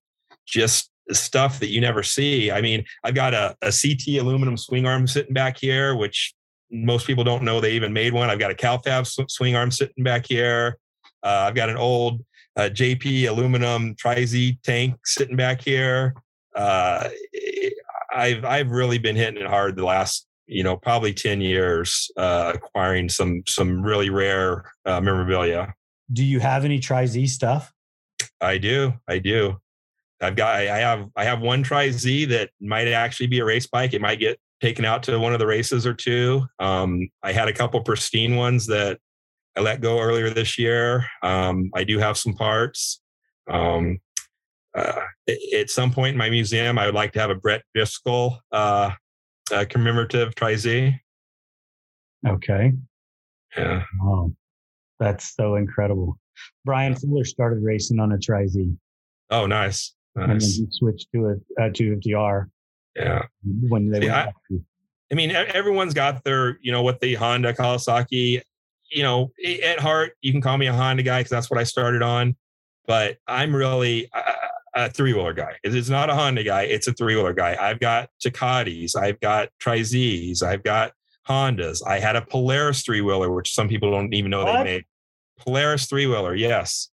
just stuff that you never see. I mean, I've got a, a CT aluminum swing arm sitting back here, which most people don't know they even made one. I've got a Calfab swing arm sitting back here. Uh, I've got an old uh, JP aluminum Tri Z tank sitting back here. Uh, I've I've really been hitting it hard the last you know probably ten years uh, acquiring some some really rare uh, memorabilia. Do you have any Tri Z stuff? I do. I do. I've got I have I have one Tri Z that might actually be a race bike. It might get taken out to one of the races or two. Um, I had a couple pristine ones that I let go earlier this year. Um, I do have some parts. Um, uh, at some point in my museum, I would like to have a Brett Driscoll uh, uh, commemorative Tri Z. Okay. Yeah. Wow. That's so incredible. Brian Fuller started racing on a Tri Z. Oh, nice. Nice. And then he switched to a, a 250R. Yeah. When they I, I mean, everyone's got their, you know, what the Honda Kawasaki, you know, at heart, you can call me a Honda guy because that's what I started on. But I'm really a, a three wheeler guy. It's not a Honda guy, it's a three wheeler guy. I've got Tecates, I've got Tri-Zs, I've got Hondas. I had a Polaris three wheeler, which some people don't even know what? they made. Polaris three wheeler, yes.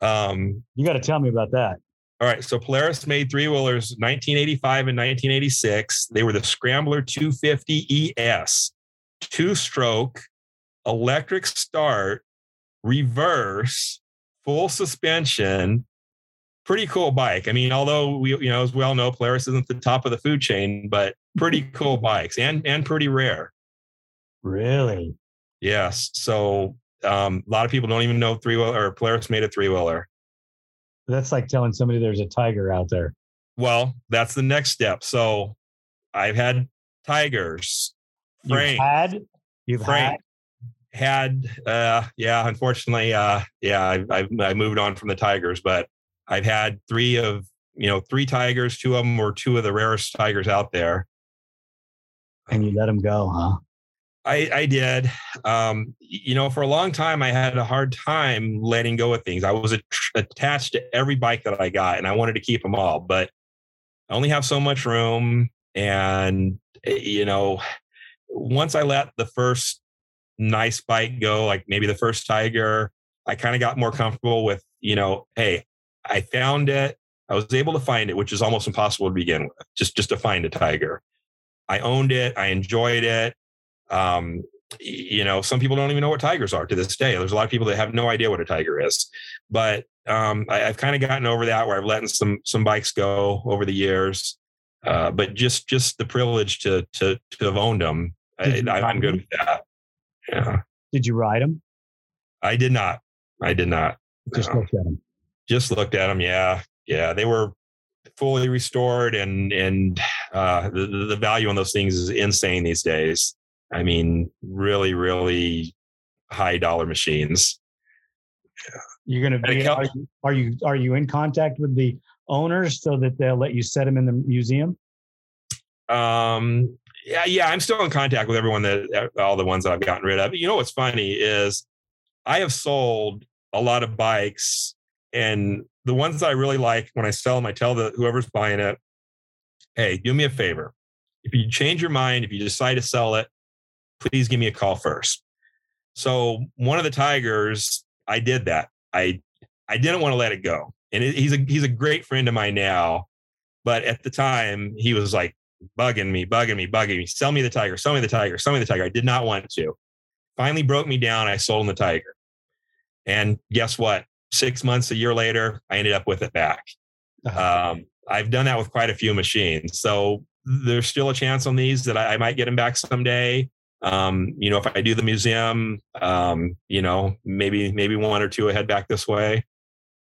Um, you got to tell me about that. All right, so Polaris made three wheelers 1985 and 1986. They were the Scrambler 250 ES, two stroke, electric start, reverse, full suspension. Pretty cool bike. I mean, although we, you know, as we all know, Polaris isn't the top of the food chain, but pretty cool bikes and and pretty rare. Really? Yes. So um, a lot of people don't even know three wheeler or Polaris made a three wheeler. That's like telling somebody there's a tiger out there. Well, that's the next step. So I've had tigers. Frank, you've had you've Frank, had had uh yeah unfortunately uh yeah I, I, I moved on from the tigers but i've had three of you know, three tigers. Two of them were two of the rarest tigers out there. And you let them go, huh? I, I did. Um, you know, for a long time, I had a hard time letting go of things. I was attached to every bike that I got, and I wanted to keep them all, but I only have so much room. And eh, you know, once I let the first nice bike go, like maybe the first Tiger, I kind of got more comfortable with, you know, hey, I found it. I was able to find it, which is almost impossible to begin with, just just to find a Tiger. I owned it. I enjoyed it. Um, you know, some people don't even know what tigers are to this day. There's a lot of people that have no idea what a tiger is. But um, I, have kind of gotten over that where I've let some some bikes go over the years. Uh, but just just the privilege to to to have owned them, I, I'm good with that. Yeah. Did you ride them? I did not. I did not. Just no. looked at them. Just looked at them. Yeah, yeah. They were fully restored, and and uh, the the value on those things is insane these days. I mean, really, really high dollar machines. You're going to be. Are you, are you are you in contact with the owners so that they'll let you set them in the museum? Um. Yeah, yeah. I'm still in contact with everyone that all the ones that I've gotten rid of. You know what's funny is I have sold a lot of bikes, and the ones that I really like when I sell them, I tell the whoever's buying it, "Hey, do me a favor. If you change your mind, if you decide to sell it, please give me a call first. So one of the Tigers, I did that. I I didn't want to let it go. And it, he's a he's a great friend of mine now, but at the time he was like bugging me, bugging me, bugging me. Sell me the Tiger, sell me the Tiger, sell me the Tiger. I did not want to. Finally broke me down. I sold him the Tiger. And guess what? Six months, a year later, I ended up with it back. Uh-huh. Um, I've done that with quite a few machines. So there's still a chance on these that I, I might get them back someday um, you know, if I do the museum, um, you know, maybe maybe one or two will head back this way.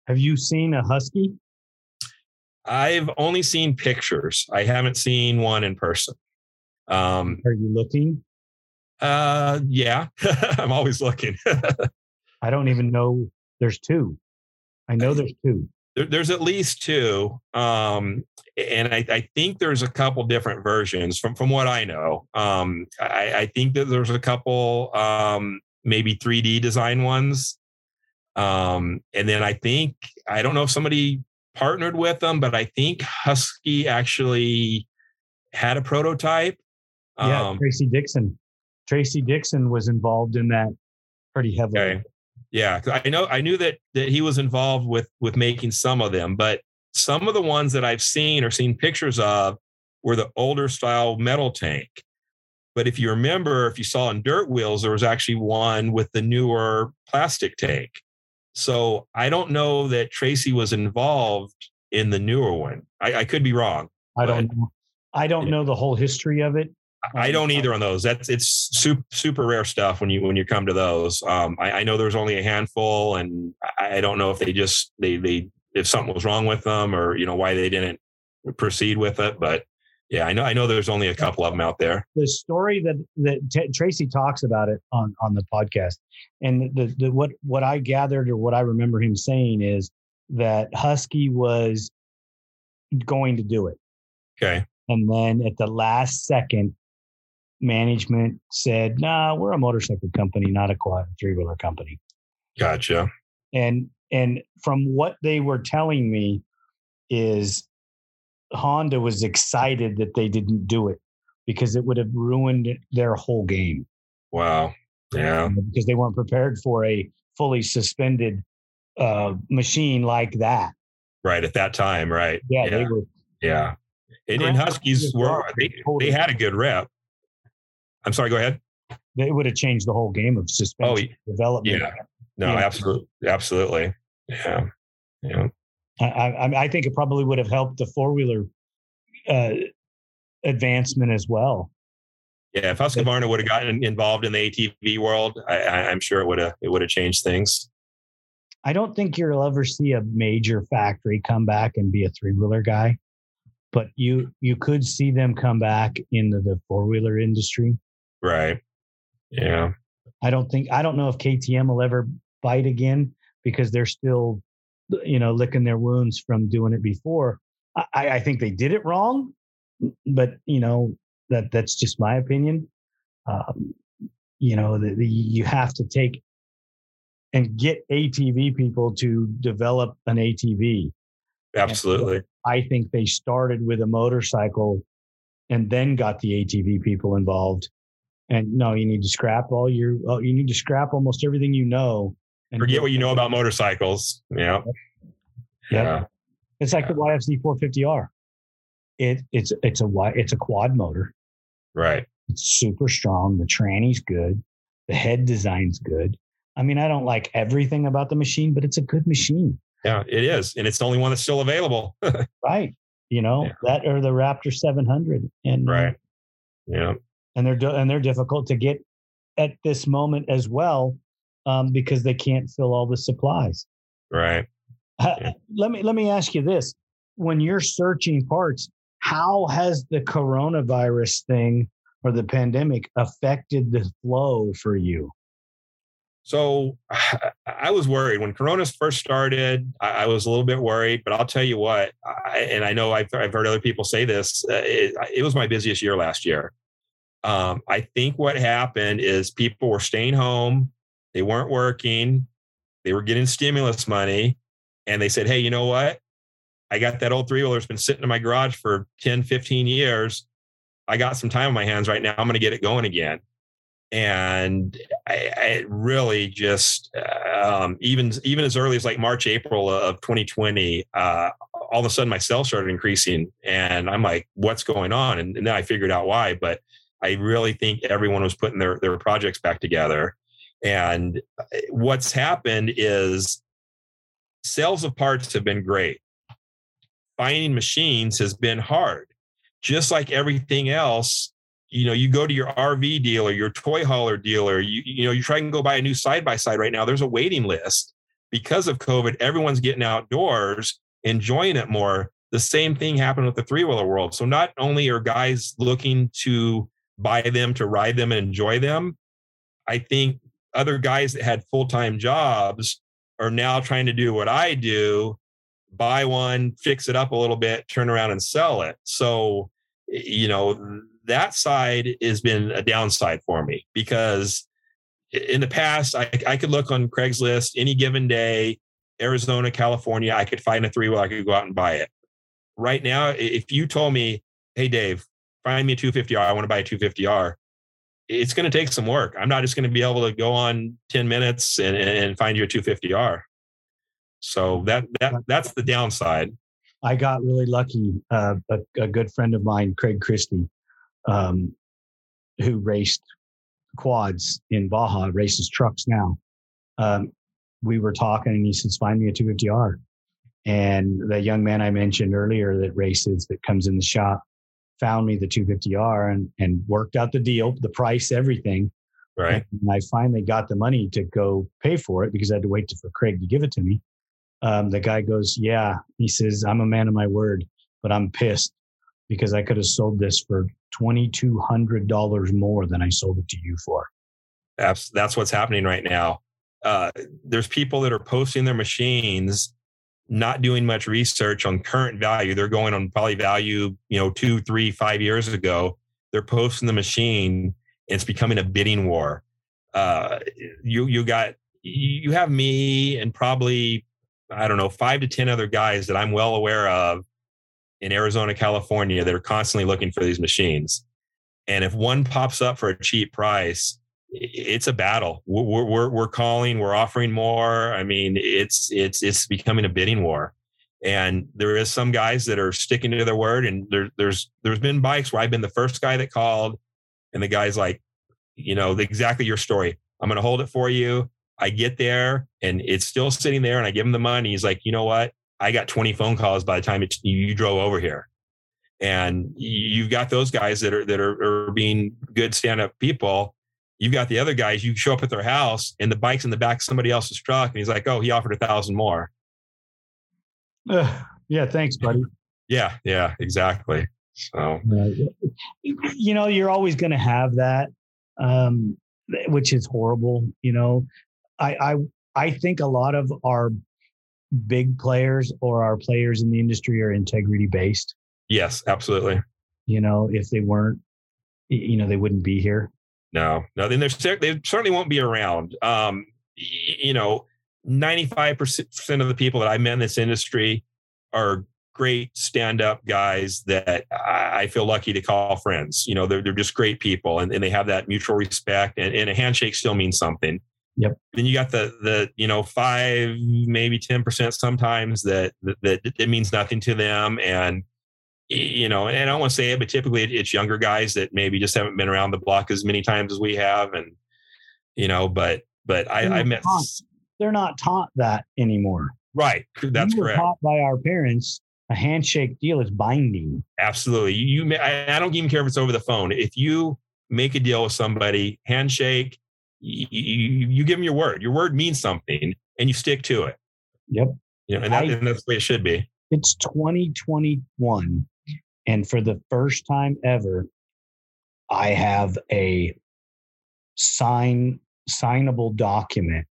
Have you seen a husky? I've only seen pictures. I haven't seen one in person. Um, Are you looking? Uh, yeah, I'm always looking. I don't even know. There's two. I know there's two. There, there's at least two. Um, and I, I, think there's a couple different versions from from what I know. Um, I, I, think that there's a couple um, maybe 3D design ones, um, and then I think I don't know if somebody partnered with them, but I think Husky actually had a prototype. Yeah, um, Tracy Dixon. Tracy Dixon was involved in that pretty heavily. Okay. Yeah, I know I knew that that he was involved with with making some of them, but some of the ones that I've seen or seen pictures of were the older style metal tank. But if you remember, if you saw in dirt wheels, there was actually one with the newer plastic tank. So I don't know that Tracy was involved in the newer one. I, I could be wrong. I don't know. I don't yeah. know the whole history of it. I don't either on those. That's it's super super rare stuff when you when you come to those. Um, I, I know there's only a handful, and I don't know if they just they they if something was wrong with them or you know why they didn't proceed with it. But yeah, I know I know there's only a couple of them out there. The story that that T- Tracy talks about it on on the podcast, and the, the what what I gathered or what I remember him saying is that Husky was going to do it. Okay. And then at the last second, management said, "Nah, we're a motorcycle company, not a quad three wheeler company." Gotcha. And and from what they were telling me is Honda was excited that they didn't do it because it would have ruined their whole game. Wow. Yeah. Because they weren't prepared for a fully suspended uh, machine like that. Right. At that time. Right. Yeah. yeah. They were. Yeah. And, and Huskies were, they, they had a good rep. I'm sorry, go ahead. They would have changed the whole game of suspension oh, development. Yeah. No, yeah. absolutely. Absolutely. Yeah. Yeah. I, I, I think it probably would have helped the four wheeler uh, advancement as well. Yeah, if Husqvarna would have gotten involved in the ATV world, I, am sure it would have it would have changed things. I don't think you'll ever see a major factory come back and be a three wheeler guy, but you you could see them come back into the four wheeler industry. Right. Yeah. I don't think I don't know if KTM will ever bite again because they're still, you know, licking their wounds from doing it before. I, I think they did it wrong, but you know that that's just my opinion. Um, you know, the, the, you have to take and get ATV people to develop an ATV. Absolutely. I think they started with a motorcycle and then got the ATV people involved. And no, you need to scrap all your, you need to scrap almost everything you know. And Forget what you know about motorcycles. Yeah. Yeah. It's like yeah. the YFZ 450R. It it's it's a it's a quad motor. Right. It's super strong. The tranny's good. The head design's good. I mean, I don't like everything about the machine, but it's a good machine. Yeah, it is, and it's the only one that's still available. right. You know yeah. that or the Raptor 700, and right. Yeah. And they're and they're difficult to get at this moment as well, um, because they can't fill all the supplies. Right. Uh, let me let me ask you this: When you're searching parts, how has the coronavirus thing or the pandemic affected the flow for you? So I was worried when Corona first started. I was a little bit worried, but I'll tell you what, I, and I know I've, I've, heard other people say this. Uh, it, it, was my busiest year last year. Um, I think what happened is people were staying home, they weren't working, they were getting stimulus money, and they said, "Hey, you know what? I got that old three wheeler. It's been sitting in my garage for 10, 15 years. I got some time on my hands right now. I'm going to get it going again." and I, I really just um, even even as early as like March April of 2020 uh, all of a sudden my sales started increasing and I'm like what's going on and, and, then I figured out why but I really think everyone was putting their their projects back together and uh, what's happened is sales of parts have been great finding machines has been hard just like everything else you know, you go to your RV dealer, your toy hauler dealer, you, you know, you try and go buy a new side by side right now. There's a waiting list because of COVID. Everyone's getting outdoors, enjoying it more. The same thing happened with the three wheeler world. So not only are guys looking to buy them to ride them and enjoy them, I think other guys that had full time jobs are now trying to do what I do buy one, fix it up a little bit, turn around and sell it. So, you know, that side has been a downside for me because in the past I, I could look on Craigslist any given day, Arizona, California, I could find a three wheel, I could go out and buy it. Right now, if you told me, hey Dave, find me a 250R, I want to buy a 250R, it's going to take some work. I'm not just going to be able to go on 10 minutes and, and find you a 250R. So that that that's the downside. I got really lucky. Uh, a, a, good friend of mine, Craig Christie, um, who raced quads in Baja, races trucks now. Um, we were talking and he says, find me a 250R. And the young man I mentioned earlier that races, that comes in the shop, found me the 250R and, and worked out the deal, the price, everything. Right. And I finally got the money to go pay for it because I had to wait for Craig to give it to me. Um, the guy goes, Yeah. He says, I'm a man of my word, but I'm pissed because I could have sold this for $2,200 more than I sold it to you for. That's, that's what's happening right now. Uh, there's people that are posting their machines, not doing much research on current value. They're going on probably value, you know, two, three, five years ago. They're posting the machine. it's becoming a bidding war. Uh, you you got you have me and probably I don't know five to ten other guys that I'm well aware of in Arizona, California that are constantly looking for these machines. And if one pops up for a cheap price, it's a battle. We're, we're, we're calling, we're offering more. I mean, it's, it's, it's becoming a bidding war. And there is some guys that are sticking to their word. And there, there's, there's been bikes where I've been the first guy that called and the guy's like, you know, exactly your story. I'm going to hold it for you. I get there and it's still sitting there and I give him the money. He's like, you know what? I got 20 phone calls by the time it, you drove over here. And you've got those guys that are that are, are being good stand-up people. You've got the other guys. You show up at their house and the bike's in the back of somebody else's truck, and he's like, "Oh, he offered a thousand more." Uh, yeah, thanks, buddy. yeah, yeah, exactly. So, you know, you're always going to have that, um, which is horrible. You know, I, I I think a lot of our big players or our players in the industry are integrity based. Yes, absolutely. You know, if they weren't, you know, they wouldn't be here. No, no, then they're they certainly won't be around. Um, you know, 95% of the people that I met in this industry are great stand-up guys that I feel lucky to call friends. You know, they're, they're just great people and, and they have that mutual respect and, and a handshake still means something. Yep. Then you got the the you know five maybe ten percent sometimes that, that that it means nothing to them and you know and I don't want to say it but typically it's younger guys that maybe just haven't been around the block as many times as we have and you know but but I, I met taught, they're not taught that anymore. Right. That's we were correct. Taught by our parents a handshake deal is binding. Absolutely. You, you I, I don't even care if it's over the phone. If you make a deal with somebody, handshake, you, you, you give them your word. Your word means something, and you stick to it. Yep. You know, and, that, I, and that's the way it should be. It's 2021, and for the first time ever, I have a sign signable document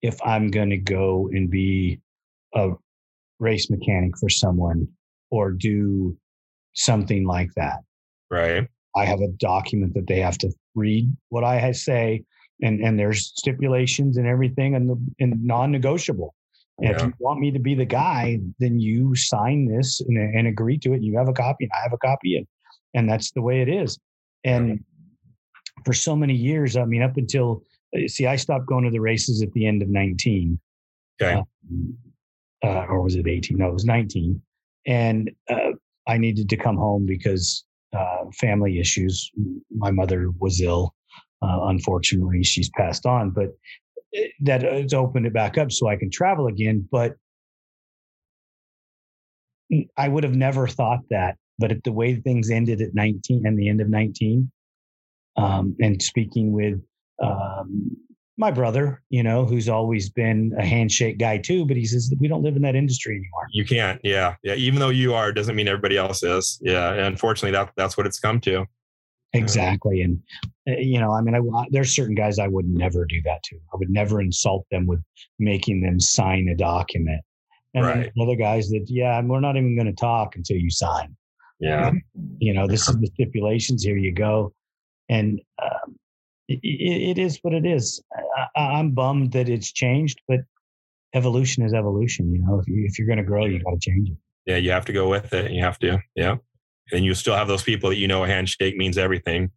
if I'm going to go and be a race mechanic for someone or do something like that. Right. I have a document that they have to read what I say, and and there's stipulations and everything, and the and non-negotiable. And yeah. if you want me to be the guy, then you sign this and, and agree to it. And you have a copy, and I have a copy, and and that's the way it is. And for so many years, I mean, up until see, I stopped going to the races at the end of 19. Okay. Um, uh, or was it 18? No, it was 19. And uh, I needed to come home because uh, family issues. My mother was ill. Uh, unfortunately, she's passed on, but that it's opened it back up so I can travel again. But I would have never thought that. But at the way things ended at 19 and the end of 19, um, and speaking with um, my brother, you know, who's always been a handshake guy too, but he says we don't live in that industry anymore. You can't. Yeah. Yeah. Even though you are, doesn't mean everybody else is. Yeah. And unfortunately, that that's what it's come to. Exactly. And, uh, you know, I mean, I, there's certain guys I would never do that to. I would never insult them with making them sign a document. And right. then other guys that, yeah, we're not even going to talk until you sign. Yeah. You know, this is the stipulations. Here you go. And um, it, it is what it is. I, am bummed that it's changed, but evolution is evolution. You know, if, you, if you're going to grow, you got to change it. Yeah, you have to go with it. You have to. Yeah, and you still have those people that you know a handshake means everything.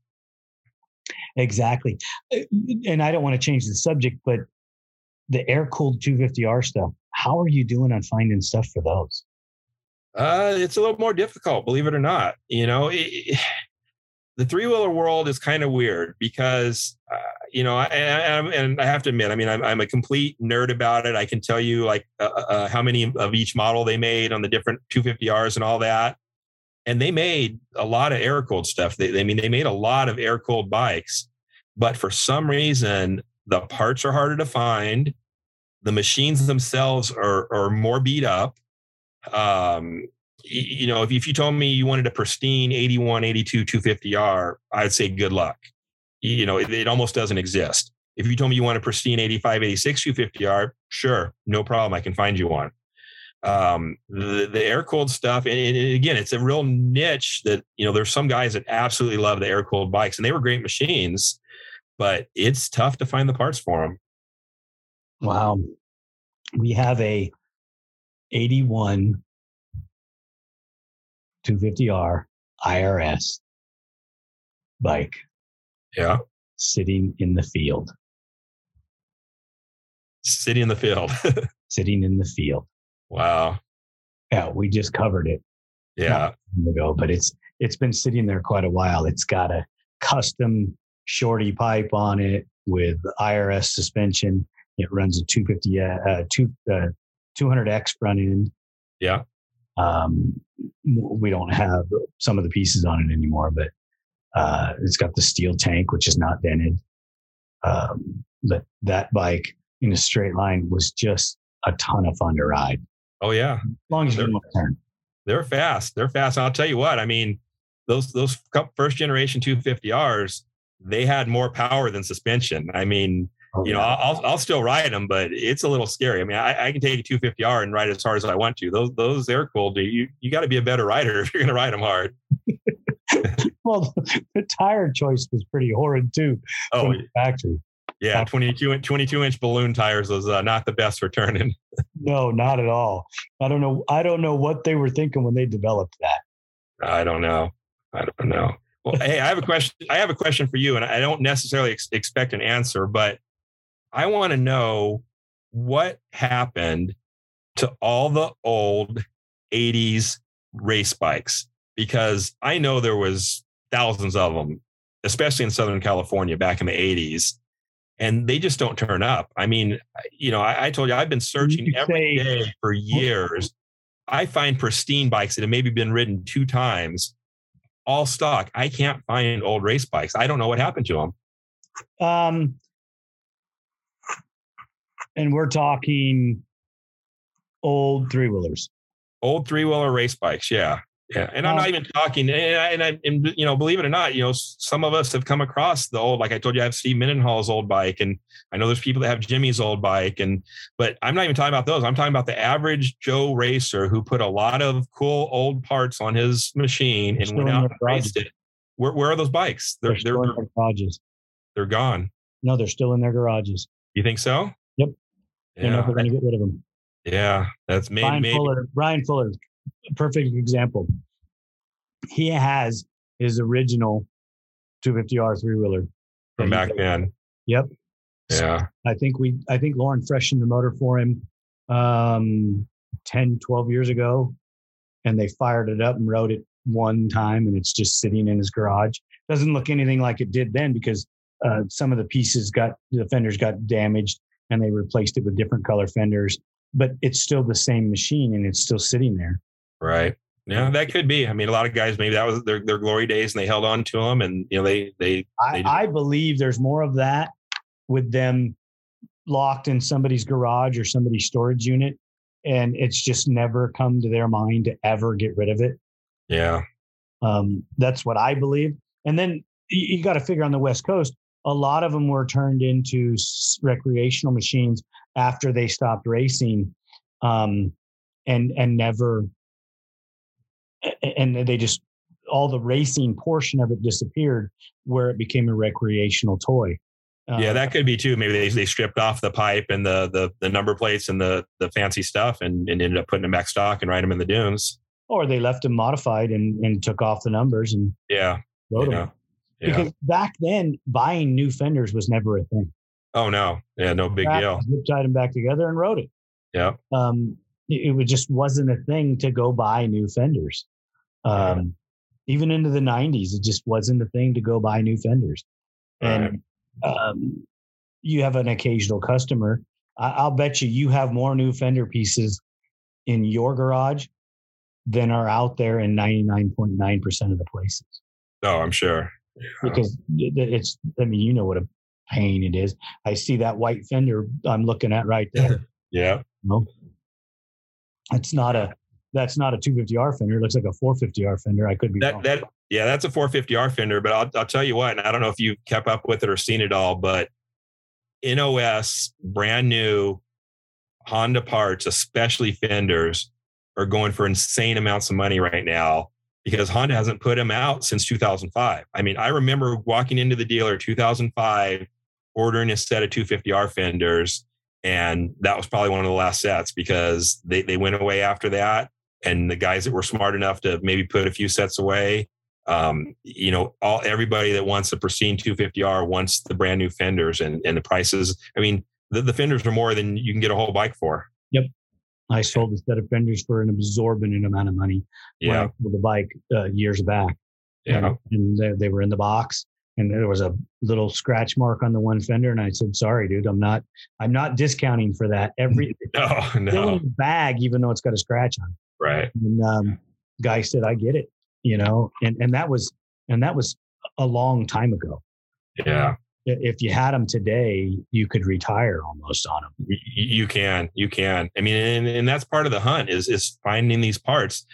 Exactly, uh, and I don't want to change the subject, but the air cooled 250R stuff. How are you doing on finding stuff for those? Uh, it's a little more difficult, believe it or not. You know, it, the three wheeler world is kind of weird because uh, you know, and, and, I have to admit, I mean, I'm, I'm, a complete nerd about it. I can tell you like uh, uh, uh how many of each model they made on the different 250Rs and all that. And they made a lot of air cooled stuff. They, I mean, they made a lot of air cooled bikes, but for some reason, the parts are harder to find. The machines themselves are, are more beat up. Um, you know, if, if you told me you wanted a pristine 81, 82, 250R, I'd say good luck. You know, it, it almost doesn't exist. If you told me you want a pristine 85, 86, 250R, sure, no problem. I can find you one. Um, the, the air cooled stuff, and, and again, it's a real niche that, you know, there's some guys that absolutely love the air cooled bikes and they were great machines, but it's tough to find the parts for them. Wow. We have a 81 250R IRS bike. Yeah. Sitting in the field. Sitting in the field. sitting in the field. Wow. Yeah, we just covered it. Yeah. Ago, but it's it's been sitting there quite a while. It's got a custom shorty pipe on it with IRS suspension. It runs a 250 uh, uh, two, uh, 200X front end. Yeah. Um, we don't have some of the pieces on it anymore, but uh, it's got the steel tank, which is not dented. Um, but that bike in a straight line was just a ton of fun to ride. Oh yeah, as long as they're, you turn. They're fast. They're fast. And I'll tell you what. I mean, those those first generation 250Rs, they had more power than suspension. I mean, oh, you know, I'll I'll still ride them, but it's a little scary. I mean, I, I can take a 250R and ride as hard as I want to. Those those they're cool. Dude. You you got to be a better rider if you're going to ride them hard. well, the tire choice was pretty horrid too. Oh, factory. Yeah, 22, 22 inch balloon tires was uh, not the best for turning. no, not at all. I don't know. I don't know what they were thinking when they developed that. I don't know. I don't know. Well, hey, I have a question. I have a question for you, and I don't necessarily ex- expect an answer, but I want to know what happened to all the old 80s race bikes because I know there was thousands of them, especially in Southern California back in the 80s and they just don't turn up. I mean, you know, I, I told you I've been searching every say, day for years. I find pristine bikes that have maybe been ridden two times, all stock. I can't find old race bikes. I don't know what happened to them. Um, and we're talking old three wheelers. Old three wheeler race bikes, yeah. Yeah, and I'm not even talking, and I, and I, and you know, believe it or not, you know, some of us have come across the old, like I told you, I have Steve Mendenhall's old bike, and I know there's people that have Jimmy's old bike, and but I'm not even talking about those. I'm talking about the average Joe racer who put a lot of cool old parts on his machine and went out and raced it. Where, where are those bikes? They're, they're, they're in their garages. They're gone. No, they're still in their garages. You think so? Yep. They're yeah. never going to get rid of them. Yeah, that's maybe Brian Fuller. Brian Fuller, perfect example. He has his original 250R three wheeler from back then. Yep. Yeah. I think we, I think Lauren freshened the motor for him um, 10, 12 years ago. And they fired it up and rode it one time and it's just sitting in his garage. Doesn't look anything like it did then because uh, some of the pieces got, the fenders got damaged and they replaced it with different color fenders. But it's still the same machine and it's still sitting there. Right. Yeah, that could be. I mean, a lot of guys maybe that was their, their glory days and they held on to them, and you know they they. I, I believe there's more of that with them locked in somebody's garage or somebody's storage unit, and it's just never come to their mind to ever get rid of it. Yeah, um, that's what I believe. And then you, you got to figure on the West Coast, a lot of them were turned into recreational machines after they stopped racing, um, and and never and they just all the racing portion of it disappeared where it became a recreational toy. Uh, yeah, that could be too. Maybe they, they stripped off the pipe and the, the the number plates and the the fancy stuff and, and ended up putting them back stock and riding them in the dunes. Or they left them modified and, and took off the numbers and yeah, rode them. Yeah. Because back then, buying new fenders was never a thing. Oh no, yeah, no big deal. Zip tied them back together and rode it. Yeah. Um, it, just wasn't a thing to go buy new fenders. Um, even into the 90s, it just wasn't a thing to go buy new fenders. And um, you have an occasional customer. I, I'll bet you you have more new fender pieces in your garage than are out there in 99.9% of the places. Oh, I'm sure. Yeah. Because it's, I mean, you know what a pain it is. I see that white fender I'm looking at right there. yeah. No, it's not a that's not a 250R fender. It looks like a 450R fender. I could be that, wrong. That, yeah, that's a 450R fender. But I'll, I'll tell you what, and I don't know if you kept up with it or seen it all, but NOS, brand new Honda parts, especially fenders, are going for insane amounts of money right now because Honda hasn't put them out since 2005. I mean, I remember walking into the dealer 2005, ordering a set of 250R fenders, and that was probably one of the last sets because they, they went away after that. And the guys that were smart enough to maybe put a few sets away um, you know all everybody that wants the pristine 250r wants the brand new fenders and and the prices. I mean the, the fenders are more than you can get a whole bike for. Yep. I sold a set of fenders for an absorbent amount of money yeah. with the bike uh, years back. Yeah. And, and they, they were in the box and there was a little scratch mark on the one fender and i said sorry dude i'm not i'm not discounting for that every no no bag even though it's got a scratch on it Right. And um, guy said, I get it, you know, and, and that was, and that was a long time ago. Yeah. If you had them today, you could retire almost on them. You can, you can. I mean, and, and that's part of the hunt is, is finding these parts.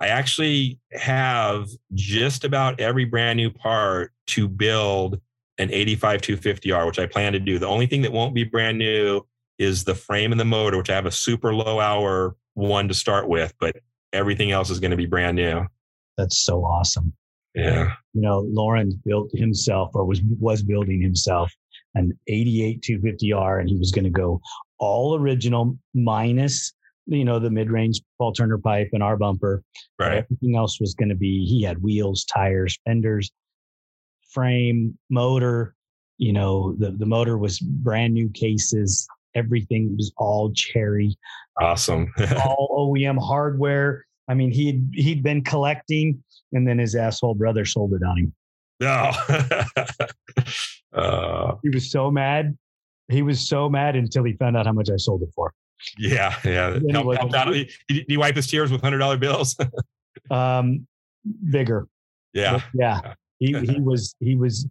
I actually have just about every brand new part to build an 85 250R, which I plan to do. The only thing that won't be brand new is the frame and the motor, which I have a super low hour one to start with, but everything else is going to be brand new. That's so awesome. Yeah. You know, Lauren built himself or was was building himself an 88 250R and he was going to go all original minus you know the mid-range Paul Turner pipe and our bumper. Right. Everything else was going to be he had wheels, tires, fenders, frame, motor. You know the the motor was brand new cases. Everything was all cherry. Awesome. all OEM hardware. I mean, he'd he'd been collecting, and then his asshole brother sold it on him. No. uh, He was so mad. He was so mad until he found out how much I sold it for. Yeah, yeah. He Help. Did did he wipe his tears with hundred dollar bills? Um, bigger. yeah. yeah. He he was he was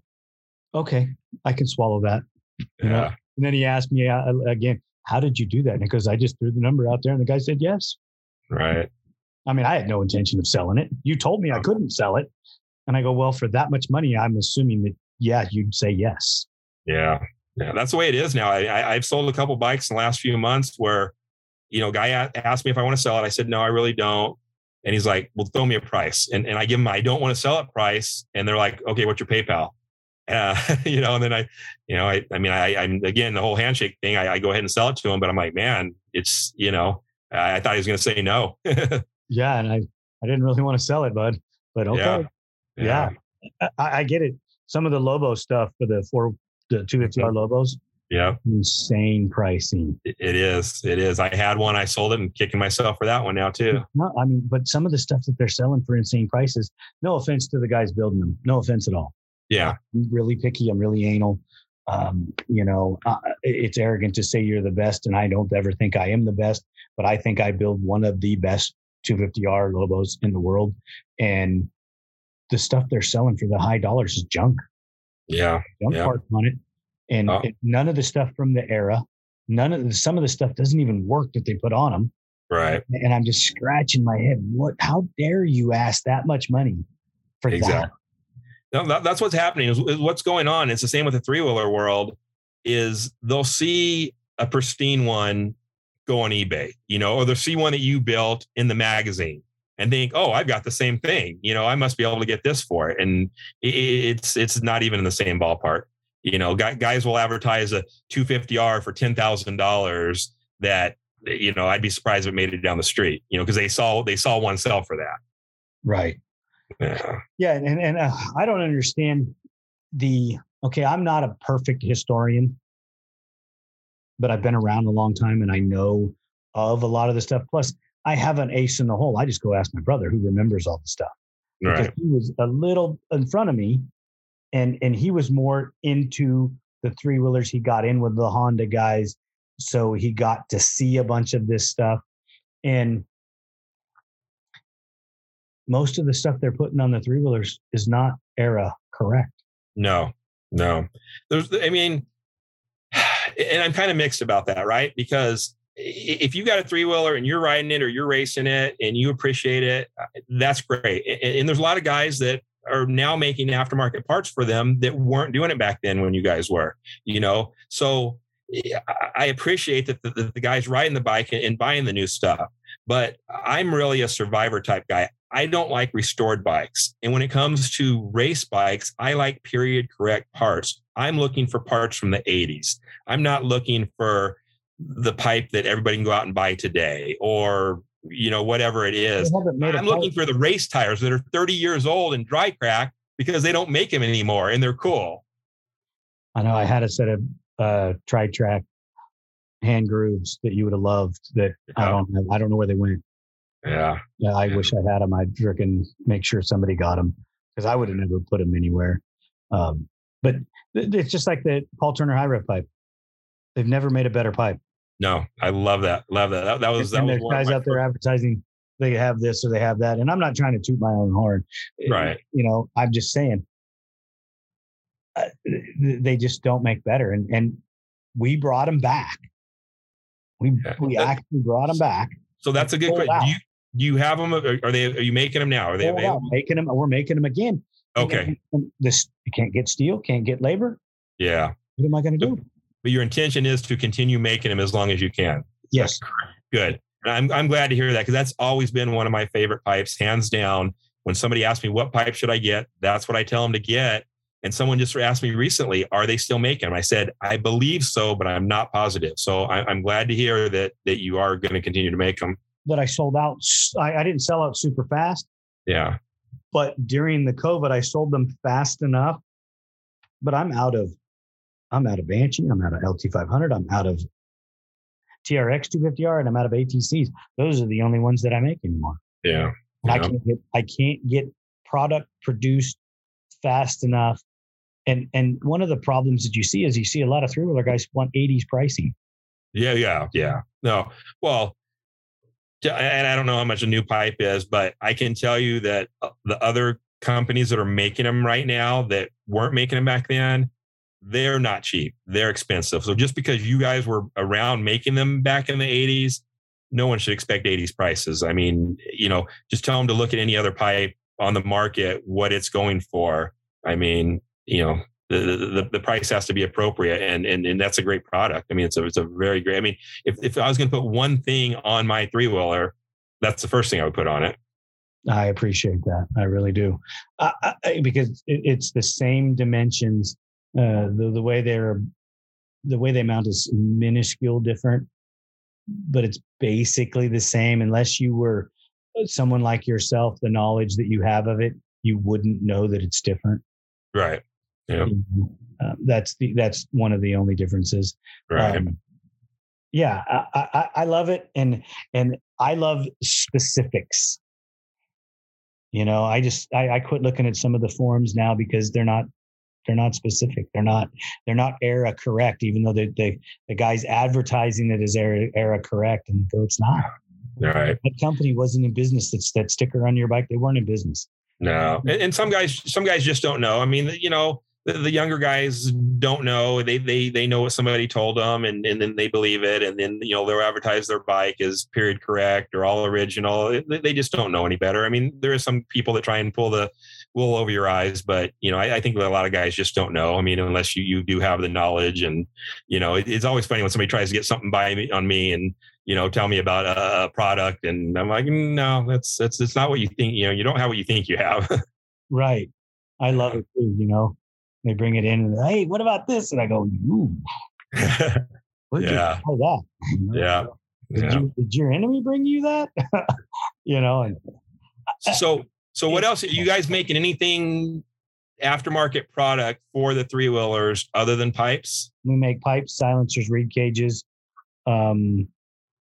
okay. I can swallow that. You know? Yeah. And then he asked me uh, again, "How did you do that?" Because I just threw the number out there, and the guy said yes. Right. I mean, I had no intention of selling it. You told me I couldn't sell it, and I go, "Well, for that much money, I'm assuming that yeah, you'd say yes." Yeah. Yeah. That's the way it is now. I, I, I've sold a couple bikes in the last few months where, you know, guy asked me if I want to sell it. I said, no, I really don't. And he's like, well, throw me a price. And, and I give him, I don't want to sell it price. And they're like, okay, what's your PayPal? Uh, you know, and then I, you know, I, I mean, I, I'm again, the whole handshake thing, I, I go ahead and sell it to him, but I'm like, man, it's, you know, I, I thought he was going to say no. Yeah, and I I didn't really want to sell it, bud, but okay, Yeah. Yeah. I, I get it. Some of the Lobo stuff for the four the two fifty R Lobos, Yeah. insane pricing. It it is. It is. I had one, I sold it and kicking myself for that one now too. No, I mean, but some of the stuff that they're selling for insane prices. No offense to the guys building them. No offense at all. Yeah. I'm really picky. I'm really anal. Um, you know, uh, it's arrogant to say you're the best, and I don't ever think I am the best. But I think I build one of the best 250R Lobos in the world, and the stuff they're selling for the high dollars is junk. Yeah. Junk Yeah. parts on it, and Oh. none of the stuff from the era, none of the, some of the stuff doesn't even work that they put on them. Right. And I'm just scratching my head. What? How dare you ask that much money for that? No, that, that's what's happening. Is, is what's going on. It's the same with the three wheeler world. Is they'll see a pristine one go on eBay, you know, or they'll see one that you built in the magazine and think, "Oh, I've got the same thing. You know, I must be able to get this for it." And it's it's not even in the same ballpark. You know, guys will advertise a 250R for ten thousand dollars. That you know, I'd be surprised if it made it down the street. You know, because they saw they saw one sell for that. Right. Yeah. Yeah, and and uh, I don't understand the. Okay, I'm not a perfect historian, but I've been around a long time and I know of a lot of the stuff. Plus, I have an ace in the hole. I just go ask my brother who remembers all the stuff because Right. he was a little in front of me, and and he was more into the three wheelers. He got in with the Honda guys, so he got to see a bunch of this stuff, and most of the stuff they're putting on the three wheelers is not era correct. No, no. There's, I mean, and I'm kind of mixed about that, right? Because if you got a three wheeler and you're riding it or you're racing it and you appreciate it, uh, that's great. And, there's a lot of guys that are now making aftermarket parts for them that weren't doing it back then when you guys were, you know? So I- I appreciate that the, the, guys riding the bike and buying the new stuff, but I'm really a survivor type guy. I don't like restored bikes. And when it comes to race bikes, I like period correct parts. I'm looking for parts from the 80s. I'm not looking for the pipe that everybody can go out and buy today or you know whatever it is. They haven't made a I'm looking for the race tires that are 30 years old and dry crack because they don't make them anymore and they're cool. I know I had a set of uh, tri track hand grooves that you would have loved that I don't have. I don't know where they went. Yeah. Yeah, I Yeah. wish I had them. I'd freaking make sure somebody got them because I would have never put them anywhere. Um, but it's just like the Paul Turner high rev pipe. They've never made a better pipe. No, I love that. Love that. That, that was and was there's of guys out there advertising they have this or they have that. And I'm not trying to toot my own horn. Right. You know, I'm just saying uh, they just don't make better. And and we brought them back. We Yeah. we That- actually brought them back. So that's a good question. out. Do you do you have them? Are, are they? Are you making them now? Are they out, available? making them. We're making them again. Okay. This you can't get steel, can't get labor. Yeah. What am I going to do? But your intention is to continue making them as long as you can. Yes. Good. And I'm I'm glad to hear that because that's always been one of my favorite pipes, hands down. When somebody asks me what pipe should I get, that's what I tell them to get. And someone just asked me recently, are they still making them? I said, I believe so, but I'm not positive. So I, am glad to hear that that you are going to continue to make them. That I sold out. I, I didn't sell out super fast. Yeah. But during the COVID, I sold them fast enough. But I'm out of, I'm out of Banshee. I'm out of LT500. I'm out of TRX 250R, and I'm out of ATCs. Those are the only ones that I make anymore. Yeah. yeah. I can't get, I can't get product produced fast enough and and one of the problems that you see is you see a lot of three wheeler guys want 80s pricing. Yeah, yeah, yeah. No, well, and I don't know how much a new pipe is, but I can tell you that uh, the other companies that are making them right now that weren't making them back then, they're not cheap. They're expensive. So just because you guys were around making them back in the 80s, no one should expect 80s prices. I mean, you know, just tell them to look at any other pipe on the market, what it's going for. I mean, you know the, the, the price has to be appropriate and, and and that's a great product i mean it's a, it's a very great i mean if, if i was going to put one thing on my three-wheeler that's the first thing i would put on it i appreciate that i really do I, because it, it's the same dimensions uh, the, the way they're the way they mount is minuscule different but it's basically the same unless you were someone like yourself the knowledge that you have of it you wouldn't know that it's different Right. Yeah. Uh, that's the that's one of the only differences. Right. Um, yeah, I, I, I love it, and and I love specifics. You know, I just I, I quit looking at some of the forums now because they're not they're not specific. They're not they're not era correct, even though the the, the guy's advertising it as era, era correct, and go, it's not. All right. That company wasn't in business. That's that sticker on your bike. They weren't in business. No, and, and some guys, some guys just don't know. I mean, you know, the, the, younger guys don't know. They they they know what somebody told them, and and then they believe it, and then you know they'll advertise their bike as period correct or all original. They just don't know any better. I mean, there are some people that try and pull the wool over your eyes, but you know, I, I think a lot of guys just don't know. I mean, unless you you do have the knowledge, and you know, it, it's always funny when somebody tries to get something by me on me, and you know, tell me about a, a product, and I'm like, mm, no, that's that's that's not what you think. You know, you don't have what you think you have. right. I love it too. You know, they bring it in and hey, what about this? And I go, ooh. yeah. You that? Yeah. Did, yeah. You, did your enemy bring you that? you know. And, so so what else? Are you guys making anything aftermarket product for the three wheelers other than pipes? We make pipes, silencers, reed cages, um,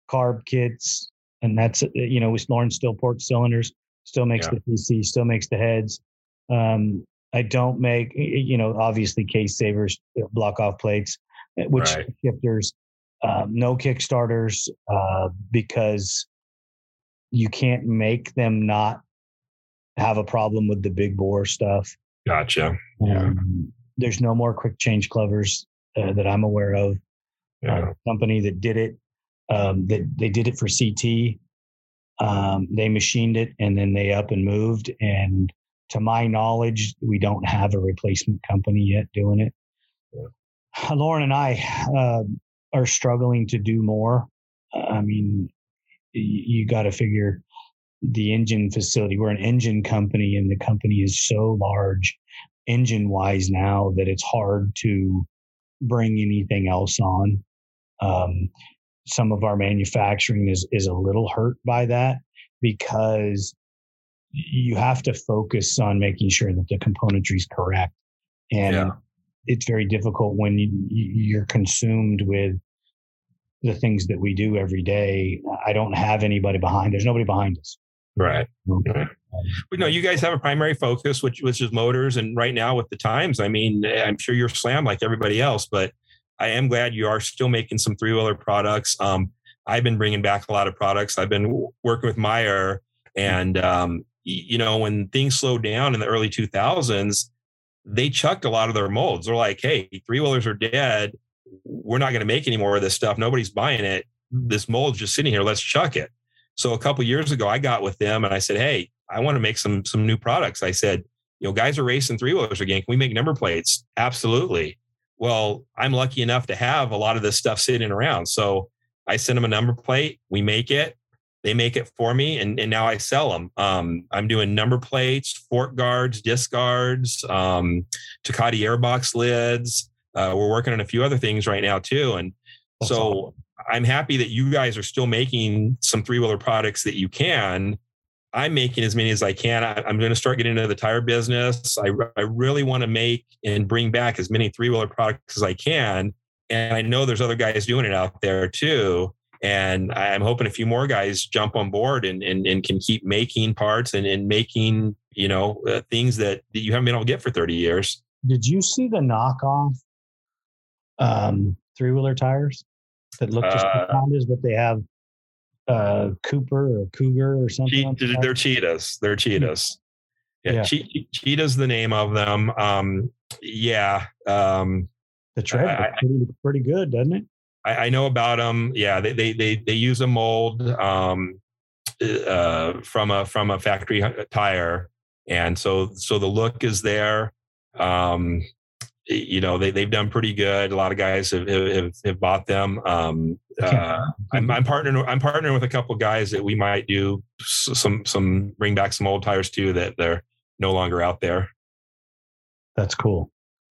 carb kits, and that's you know, with Lawrence still port cylinders, still makes yeah. the PC, still makes the heads. Um, I don't make you know, obviously case savers, uh, block off plates, uh, which right. shifters, um, no kickstarters, uh, because you can't make them not have a problem with the big bore stuff. Gotcha. Yeah. Um, there's no more quick change clovers uh, that I'm aware of. Yeah. Uh, company that did it um, that they did it for CT. Um, they machined it and then they up and moved. And to my knowledge, we don't have a replacement company yet doing it. Yeah. Lauren and I uh, are struggling to do more. I mean, you, you got to figure the engine facility. We're an engine company, and the company is so large engine wise now that it's hard to bring anything else on. Um, some of our manufacturing is is a little hurt by that because you have to focus on making sure that the componentry is correct and yeah. it's very difficult when you, you're consumed with the things that we do every day i don't have anybody behind there's nobody behind us right, right. But no, you guys have a primary focus, which which is motors, and right now with the times, I mean, I'm sure you're slammed like everybody else, but I am glad you are still making some three wheeler products. Um, I've been bringing back a lot of products. I've been working with Meyer, and um, you know, when things slowed down in the early 2000s, they chucked a lot of their molds. They're like, "Hey, three wheelers are dead. We're not going to make any more of this stuff. Nobody's buying it. This mold's just sitting here. Let's chuck it." So a couple years ago, I got with them and I said, "Hey, I want to make some some new products." I said, you know, guys are racing three wheelers again. Can we make number plates? Absolutely. Well, I'm lucky enough to have a lot of this stuff sitting around. So I send them a number plate. We make it. They make it for me, and, and now I sell them. Um, I'm doing number plates, fork guards, disc guards, um, Tecate airbox lids. Uh, we're working on a few other things right now too, and so. I'm happy that you guys are still making some three wheeler products that you can. I'm making as many as I can. I, am going to start getting into the tire business. I, I really want to make and bring back as many three wheeler products as I can. And I know there's other guys doing it out there too. And I'm hoping a few more guys jump on board and, and, and can keep making parts and, and making, you know, uh, things that, that you haven't been able to get for 30 years. Did you see the knockoff um, three wheeler tires that look just uh, like Hondas, but they have uh, Cooper or Cougar or something? Che- like they're cheetahs. They're cheetahs. Yeah, yeah. Che- cheetah's the name of them. Um, yeah. Um, the tread I, pretty, pretty good, doesn't it? I, I, know about them. Yeah, they they they, they use a mold um, uh, from a from a factory tire, and so so the look is there. Um, you know they they've done pretty good. A lot of guys have have, have bought them. Um, uh, I'm I'm partnering I'm partnering with a couple guys that we might do some some bring back some old tires too that they're no longer out there. That's cool.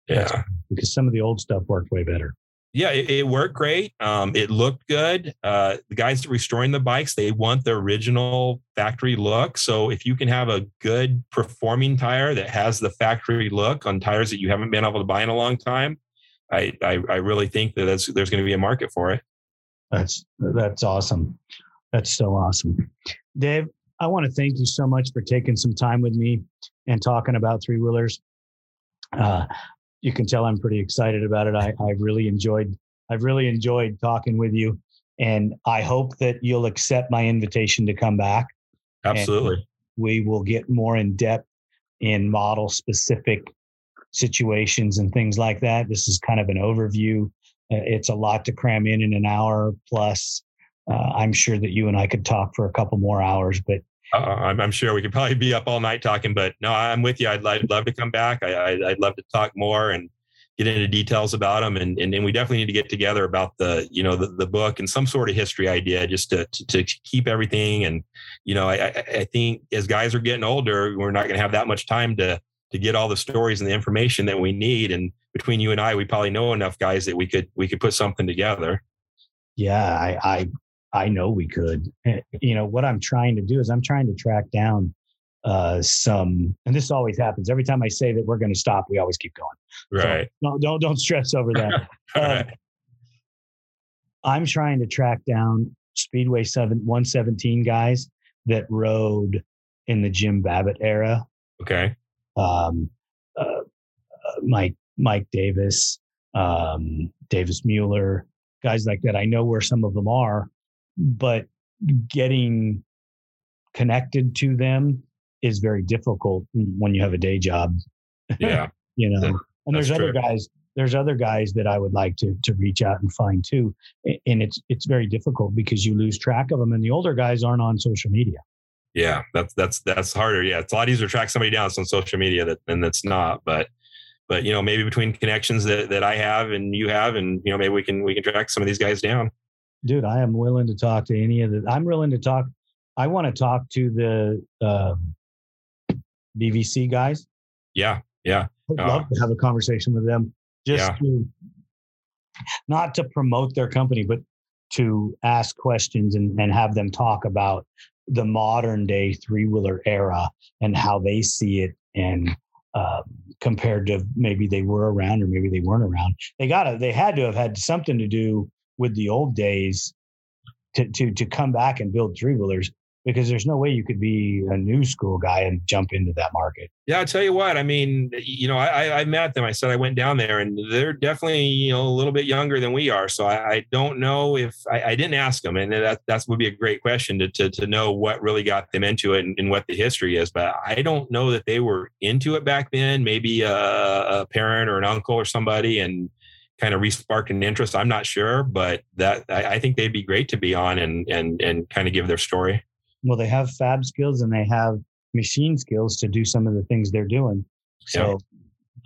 Yeah, That's, because some of the old stuff worked way better yeah, it, it, worked great. Um, it looked good. Uh, the guys restoring the bikes, they want the original factory look. So if you can have a good performing tire that has the factory look on tires that you haven't been able to buy in a long time, I I, I really think that there's going to be a market for it. That's that's awesome. That's so awesome, Dave. I want to thank you so much for taking some time with me and talking about three wheelers. Uh, you can tell I'm pretty excited about it. I, I really enjoyed I've really enjoyed talking with you, and I hope that you'll accept my invitation to come back. Absolutely. We will get more in depth in model specific situations and things like that. This is kind of an overview. Uh, it's a lot to cram in in an hour plus. Uh, I'm sure that you and I could talk for a couple more hours, but uh, I'm, I'm, sure we could probably be up all night talking, but no, I'm with you. I'd, I'd love to come back. I, would love to talk more and get into details about them. And, and, and, we definitely need to get together about the, you know, the, the book and some sort of history idea just to, to, to keep everything. And, you know, I, I think as guys are getting older, we're not going to have that much time to, to get all the stories and the information that we need. And between you and I, we probably know enough guys that we could, we could put something together. Yeah, I, I I know we could. Eh, you know, what I'm trying to do is I'm trying to track down uh, some, and this always happens. Every time I say that we're going to stop, we always keep going. Right. So don't, don't, don't stress over that. um, I'm trying to track down Speedway 7 117 guys that rode in the Jim Babbitt era. Okay. Um, uh, uh, Mike Mike Davis, um, Davis Mueller, guys like that. I know where some of them are, but getting connected to them is very difficult when you have a day job. Yeah. you know, and there's other true. guys, there's other guys that I would like to, to reach out and find too. And it's, it's very difficult because you lose track of them and the older guys aren't on social media. Yeah. That's, that's, that's harder. Yeah. It's a lot easier to track somebody down that's on social media that, than that's not, but, but, you know, maybe between connections that, that I have and you have, and, you know, maybe we can, we can track some of these guys down dude, I am willing to talk to any of the. I'm willing to talk. I want to talk to the uh, DVC guys. Yeah, yeah. I'd love uh, to have a conversation with them, just yeah. to not to promote their company, but to ask questions and, and have them talk about the modern day three wheeler era and how they see it and uh, compared to maybe they were around or maybe they weren't around. They got to, they had to have had something to do with the old days to to to come back and build three wheelers because there's no way you could be a new school guy and jump into that market. Yeah, I'll tell you what. I mean, you know, I, I met them. I said I went down there, and they're definitely you know a little bit younger than we are. So I, I don't know if I, I, didn't ask them, and that that would be a great question to to, to know what really got them into it and, and, what the history is. But I don't know that they were into it back then. Maybe a, a parent or an uncle or somebody, and kind of resparked an interest. I'm not sure, but that I, I, think they'd be great to be on and and and kind of give their story. Well, they have fab skills and they have machine skills to do some of the things they're doing. So,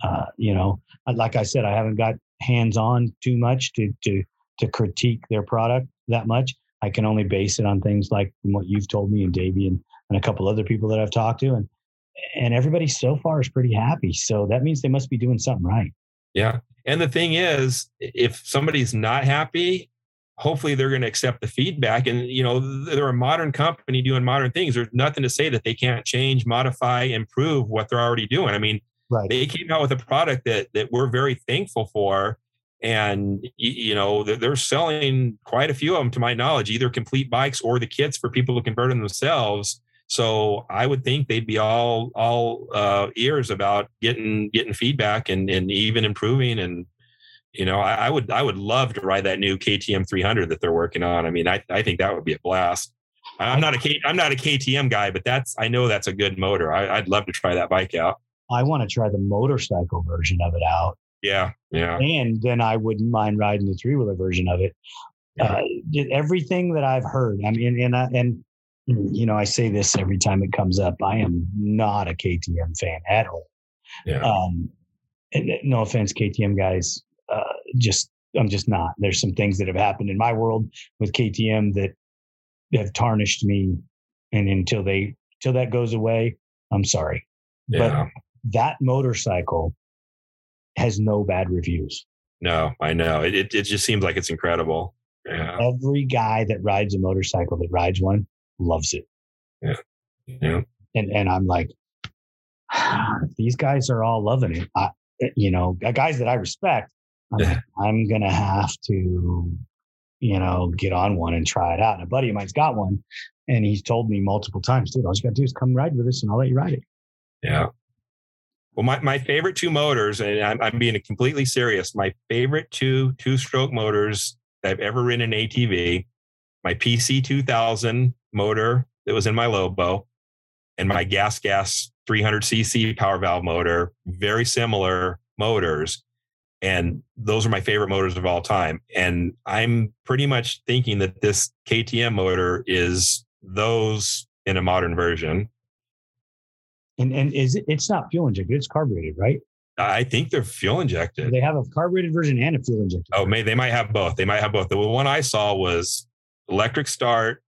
uh, you know, like I said, I haven't got hands on too much to to to critique their product that much. I can only base it on things like what you've told me and Davey and, and a couple other people that I've talked to, and and everybody so far is pretty happy. So that means they must be doing something right. Yeah. And the thing is, if somebody's not happy, hopefully they're going to accept the feedback. And, you know, they're a modern company doing modern things. There's nothing to say that they can't change, modify, improve what they're already doing. I mean, right. they came out with a product that, that we're very thankful for. And, you know, they're selling quite a few of them to my knowledge, either complete bikes or the kits for people to convert them themselves. So I would think they'd be all all uh, ears about getting getting feedback and and even improving and you know, I, I, would I would love to ride that new KTM 300 that they're working on. I mean, I, I think that would be a blast. I'm not a K, I'm not a KTM guy, but that's I know that's a good motor. I, would love to try that bike out. I want to try the motorcycle version of it out. Yeah, yeah. And then I wouldn't mind riding the three wheeler version of it. Uh, everything that I've heard, I mean, and and, and you know, I say this every time it comes up. I am not a KTM fan at all. Yeah. Um, no offense, KTM guys uh, just I'm just not. There's some things that have happened in my world with KTM that have tarnished me, and until they until that goes away, I'm sorry. Yeah. But that motorcycle has no bad reviews. No, I know. It, it, it just seems like it's incredible. Yeah. Every guy that rides a motorcycle that rides one loves it. Yeah. Yeah. And and I'm like, these guys are all loving it. I, you know, guys that I respect I'm, I'm gonna have to, you know, get on one and try it out. And a buddy of mine's got one, and he's told me multiple times, dude, all you gotta do is come ride with us, and I'll let you ride it. Yeah. Well, my, my favorite two motors, and I'm, I'm being completely serious. My favorite two two stroke motors that I've ever ridden in ATV, my PC 2000 motor that was in my Lobo, and my gas gas 300cc power valve motor, very similar motors and those are my favorite motors of all time. And I'm pretty much thinking that this KTM motor is those in a modern version. And and is it, it's not fuel injected; it's carbureted, right? I think they're fuel injected. They have a carbureted version and a fuel injected. Oh, may they might have both. They might have both. The one I saw was electric start,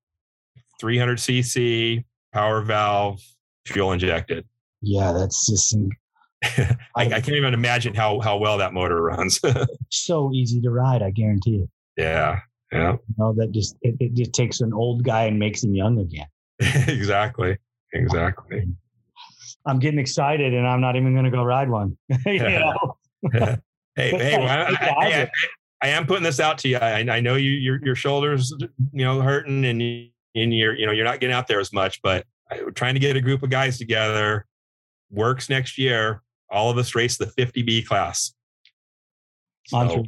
300 cc, power valve, fuel injected. Yeah, that's just I, I, can't even imagine how how well that motor runs. so easy to ride, I guarantee it. Yeah, yeah. You know, that just it, it just takes an old guy and makes him young again. exactly, exactly. I'm getting excited, and I'm not even going to go ride one. you know. hey, hey, well, I, I, I, am putting this out to you. I, I know you your your shoulders, you know, hurting, and you, and you're you know you're not getting out there as much, but we're trying to get a group of guys together. WORCS next year all of us race the 50B class. So,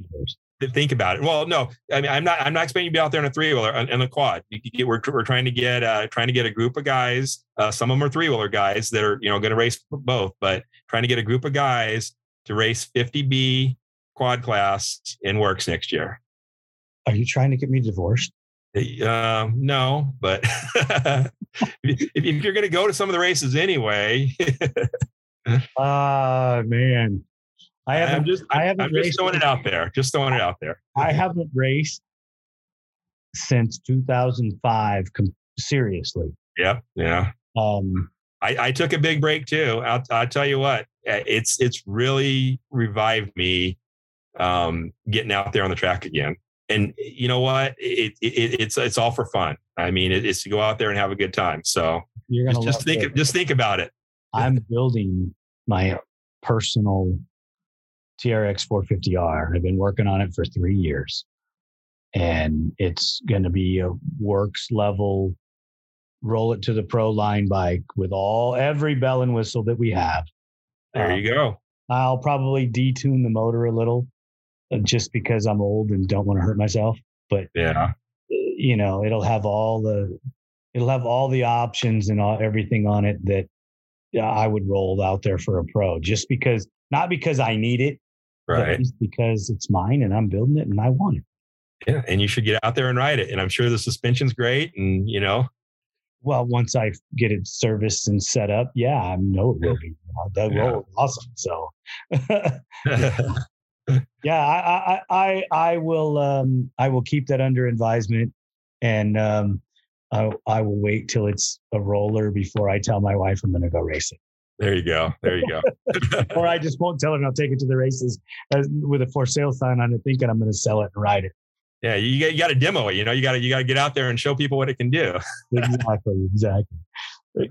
think about it. Well, no, I mean, I'm not. I'm not expecting you to be out there in a three wheeler and a quad. Get, we're we're trying to get uh, trying to get a group of guys. Uh, some of them are three wheeler guys that are you know going to race both, but trying to get a group of guys to race 50B quad class in WORCS next year. Are you trying to get me divorced? Uh, no, but if, you're going to go to some of the races anyway, Ah, uh, man. I haven't I'm just I haven't I'm just throwing it out there. Just throwing it out there. I haven't raced since 2005 com- seriously. Yeah, yeah. Um I, I took a big break too. I'll, I'll tell you what, eh, it's it's really revived me um, getting out there on the track again. And you know what? It, it, it's it's all for fun. I mean, it, it's to go out there and have a good time. So you're gonna just, just think it. just think about it. I'm building my personal TRX 450R. I've been working on it for three years. And it's going to be a works level, roll it to the pro line bike with all every bell and whistle that we have. There um, you go. I'll probably detune the motor a little just because I'm old and don't want to hurt myself. But yeah, you know, it'll have all the it'll have all the options and all, everything on it that I would roll out there for a pro just because, not because I need it, right? because it's mine and I'm building it and I want it. Yeah, and you should get out there and ride it. And I'm sure the suspension's great, and you know, Well, once I get it serviced and set up, yeah, I know it will be. Uh, that Yeah. will be awesome. So, yeah, I, I, I, I will, um, I will keep that under advisement, and um, I, I will wait till it's a roller before I tell my wife I'm going to go racing. there you go. There you go. or I just won't tell her and I'll take it to the races as, with a for sale sign on it, thinking I'm going to sell it and ride it. yeah, you got you got to demo it. You know, you got to you got to get out there and show people what it can do. Exactly, exactly.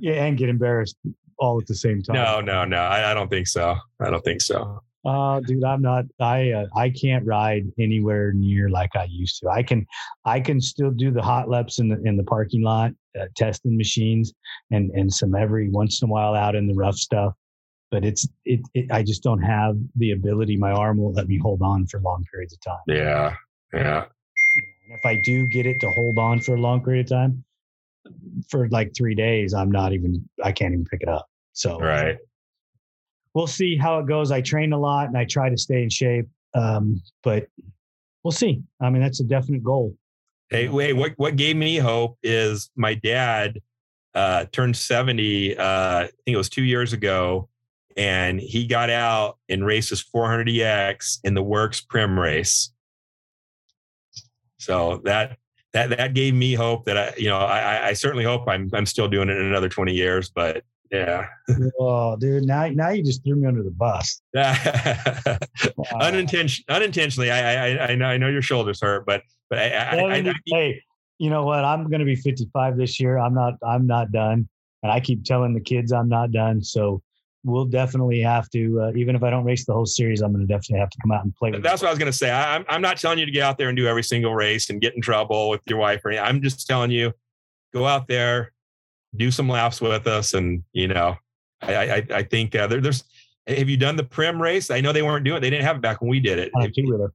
Yeah, and get embarrassed all at the same time. No, no, no. I, I don't think so. I don't think so. Uh, dude, I'm not. I uh, I can't ride anywhere near like I used to. I can, I can still do the hot laps in the in the parking lot, uh, testing machines, and and some every once in a while out in the rough stuff. But it's it, it. I just don't have the ability. My arm won't let me hold on for long periods of time. Yeah, yeah. And if I do get it to hold on for a long period of time, for like three days, I'm not even. I can't even pick it up. So Right. We'll see how it goes. I train a lot and I try to stay in shape, um, but we'll see. I mean, that's a definite goal. Hey, wait. What what gave me hope is my dad uh, turned seventy. Uh, I think it was two years ago, and he got out and raced his 400 EX in the WORCS Primm race. So that that that gave me hope that I, you know, I, I- I certainly hope I'm I'm still doing it in another 20 years. But yeah, oh, dude, now now you just threw me under the bus. Wow. unintention unintentionally. I I I know I know your shoulders hurt, but but I, I, I, I, hey, you know what? I'm going to be 55 this year. I'm not. I'm not done, and I keep telling the kids I'm not done. So we'll definitely have to. Uh, even if I don't race the whole series, I'm going to definitely have to come out and play. With That's what I was going to say. I, I'm I'm not telling you to get out there and do every single race and get in trouble with your wife or anything. I'm just telling you, go out there, do some laps with us, and you know, I I, I think uh, there, there's. Have you done the Primm race? I know they weren't doing it. They didn't have it back when we did it. on a two-wheeler.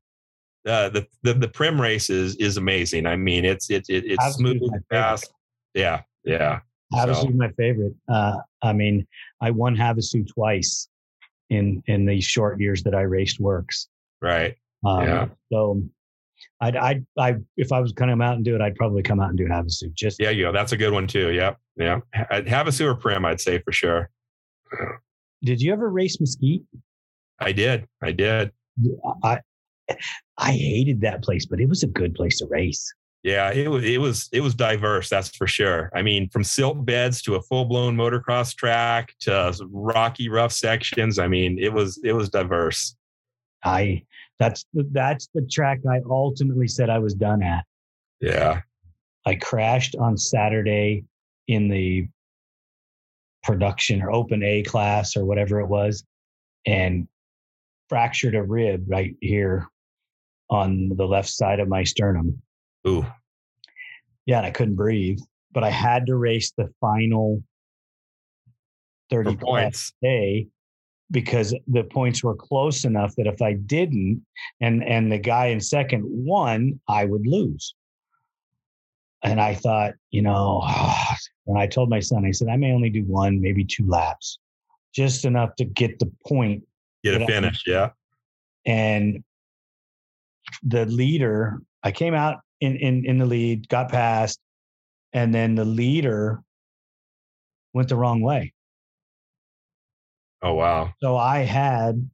Uh, the, the the Primm race is is amazing. I mean, it's it's it, it's smooth and fast. Yeah, yeah. Havasu So- my favorite. Uh, I mean, I won Havasu twice in in the short years that I raced WORCS. Right. Um, Yeah. So, I'd, I'd, I, if I was going to come out and do it, I'd probably come out and do Havasu. Just Yeah, you go. That's a good one too. Yep. Yeah. Uh, I'd have a sewer Primm, I'd say for sure. did you ever race Mesquite? I did. I did. I, I hated that place, but it was a good place to race. Yeah, it was it was it was diverse, that's for sure. I mean, from silt beds to a full blown motocross track to rocky rough sections. I mean, it was it was diverse. I, that's the, that's the track I ultimately said I was done at. Yeah. I crashed on Saturday in the production or open A class or whatever it was and fractured a rib right here on the left side of my sternum. Ooh. Yeah, and I couldn't breathe, but I had to race the final 30 For points. day because the points were close enough that if I didn't and and the guy in second won, I would lose. And I thought, you know, and I told my son, I said, I may only do one, maybe two laps, just enough to get the point. Get a I- finish. Yeah. And the leader, I came out in in in the lead, got past, and then the leader went the wrong way. Oh wow. So I had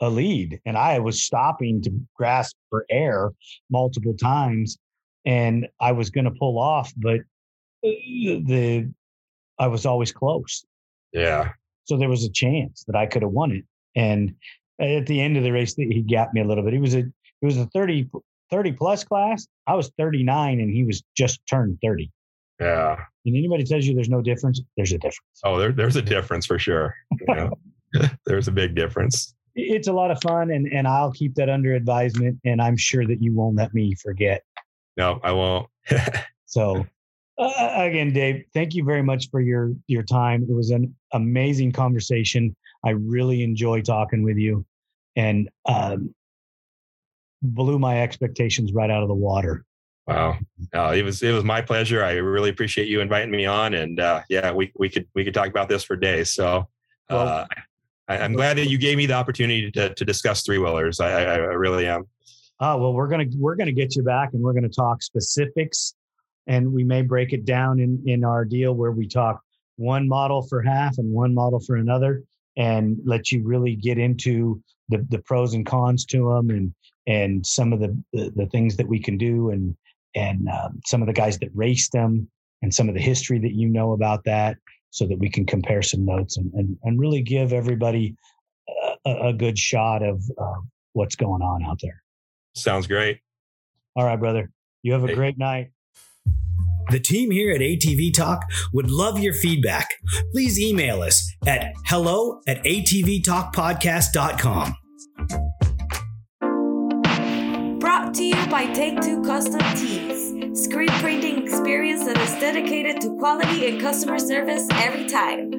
a lead and I was stopping to grasp for air multiple times and I was going to pull off, but the, the I was always close. Yeah. So there was a chance that I could have won it. And at the end of the race, he gapped me a little bit. He was a, it was a 30, 30 plus class. I was 39 and he was just turned 30. Yeah. And anybody tells you there's no difference, there's a difference. Oh, there, there's a difference for sure. Yeah. there's a big difference. it's a lot of fun and, and I'll keep that under advisement and I'm sure that you won't let me forget. No, I won't. So uh, again, Dave, thank you very much for your, your time. It was an amazing conversation. I really enjoy talking with you and um, blew my expectations right out of the water. Wow. No, it was it was my pleasure. I really appreciate you inviting me on. And uh, yeah, we we could we could talk about this for days. So uh, I, I'm glad that you gave me the opportunity to to discuss three wheelers. I, I, I really am. Oh, well, we're going to, we're going to get you back and we're going to talk specifics and we may break it down in in our deal where we talk one model for half and one model for another and let you really get into the, the pros and cons to them and and some of the, the, the things that we can do and and um, some of the guys that raced them and some of the history that you know about that so that we can compare some notes and, and, and really give everybody a, a good shot of uh, what's going on out there. Sounds great. All right, brother. You have a hey. great night. The team here at ATV Talk would love your feedback. Please email us at hello at atvtalkpodcast.com. Brought to you by Take Two Custom Tees, screen printing experience that is dedicated to quality and customer service every time.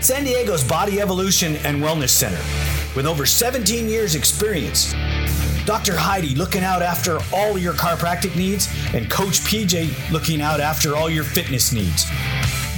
San Diego's Body Evolution and Wellness Center, with over 17 years' experience Dr. Heidi looking out after all your chiropractic needs, and Coach PJ looking out after all your fitness needs.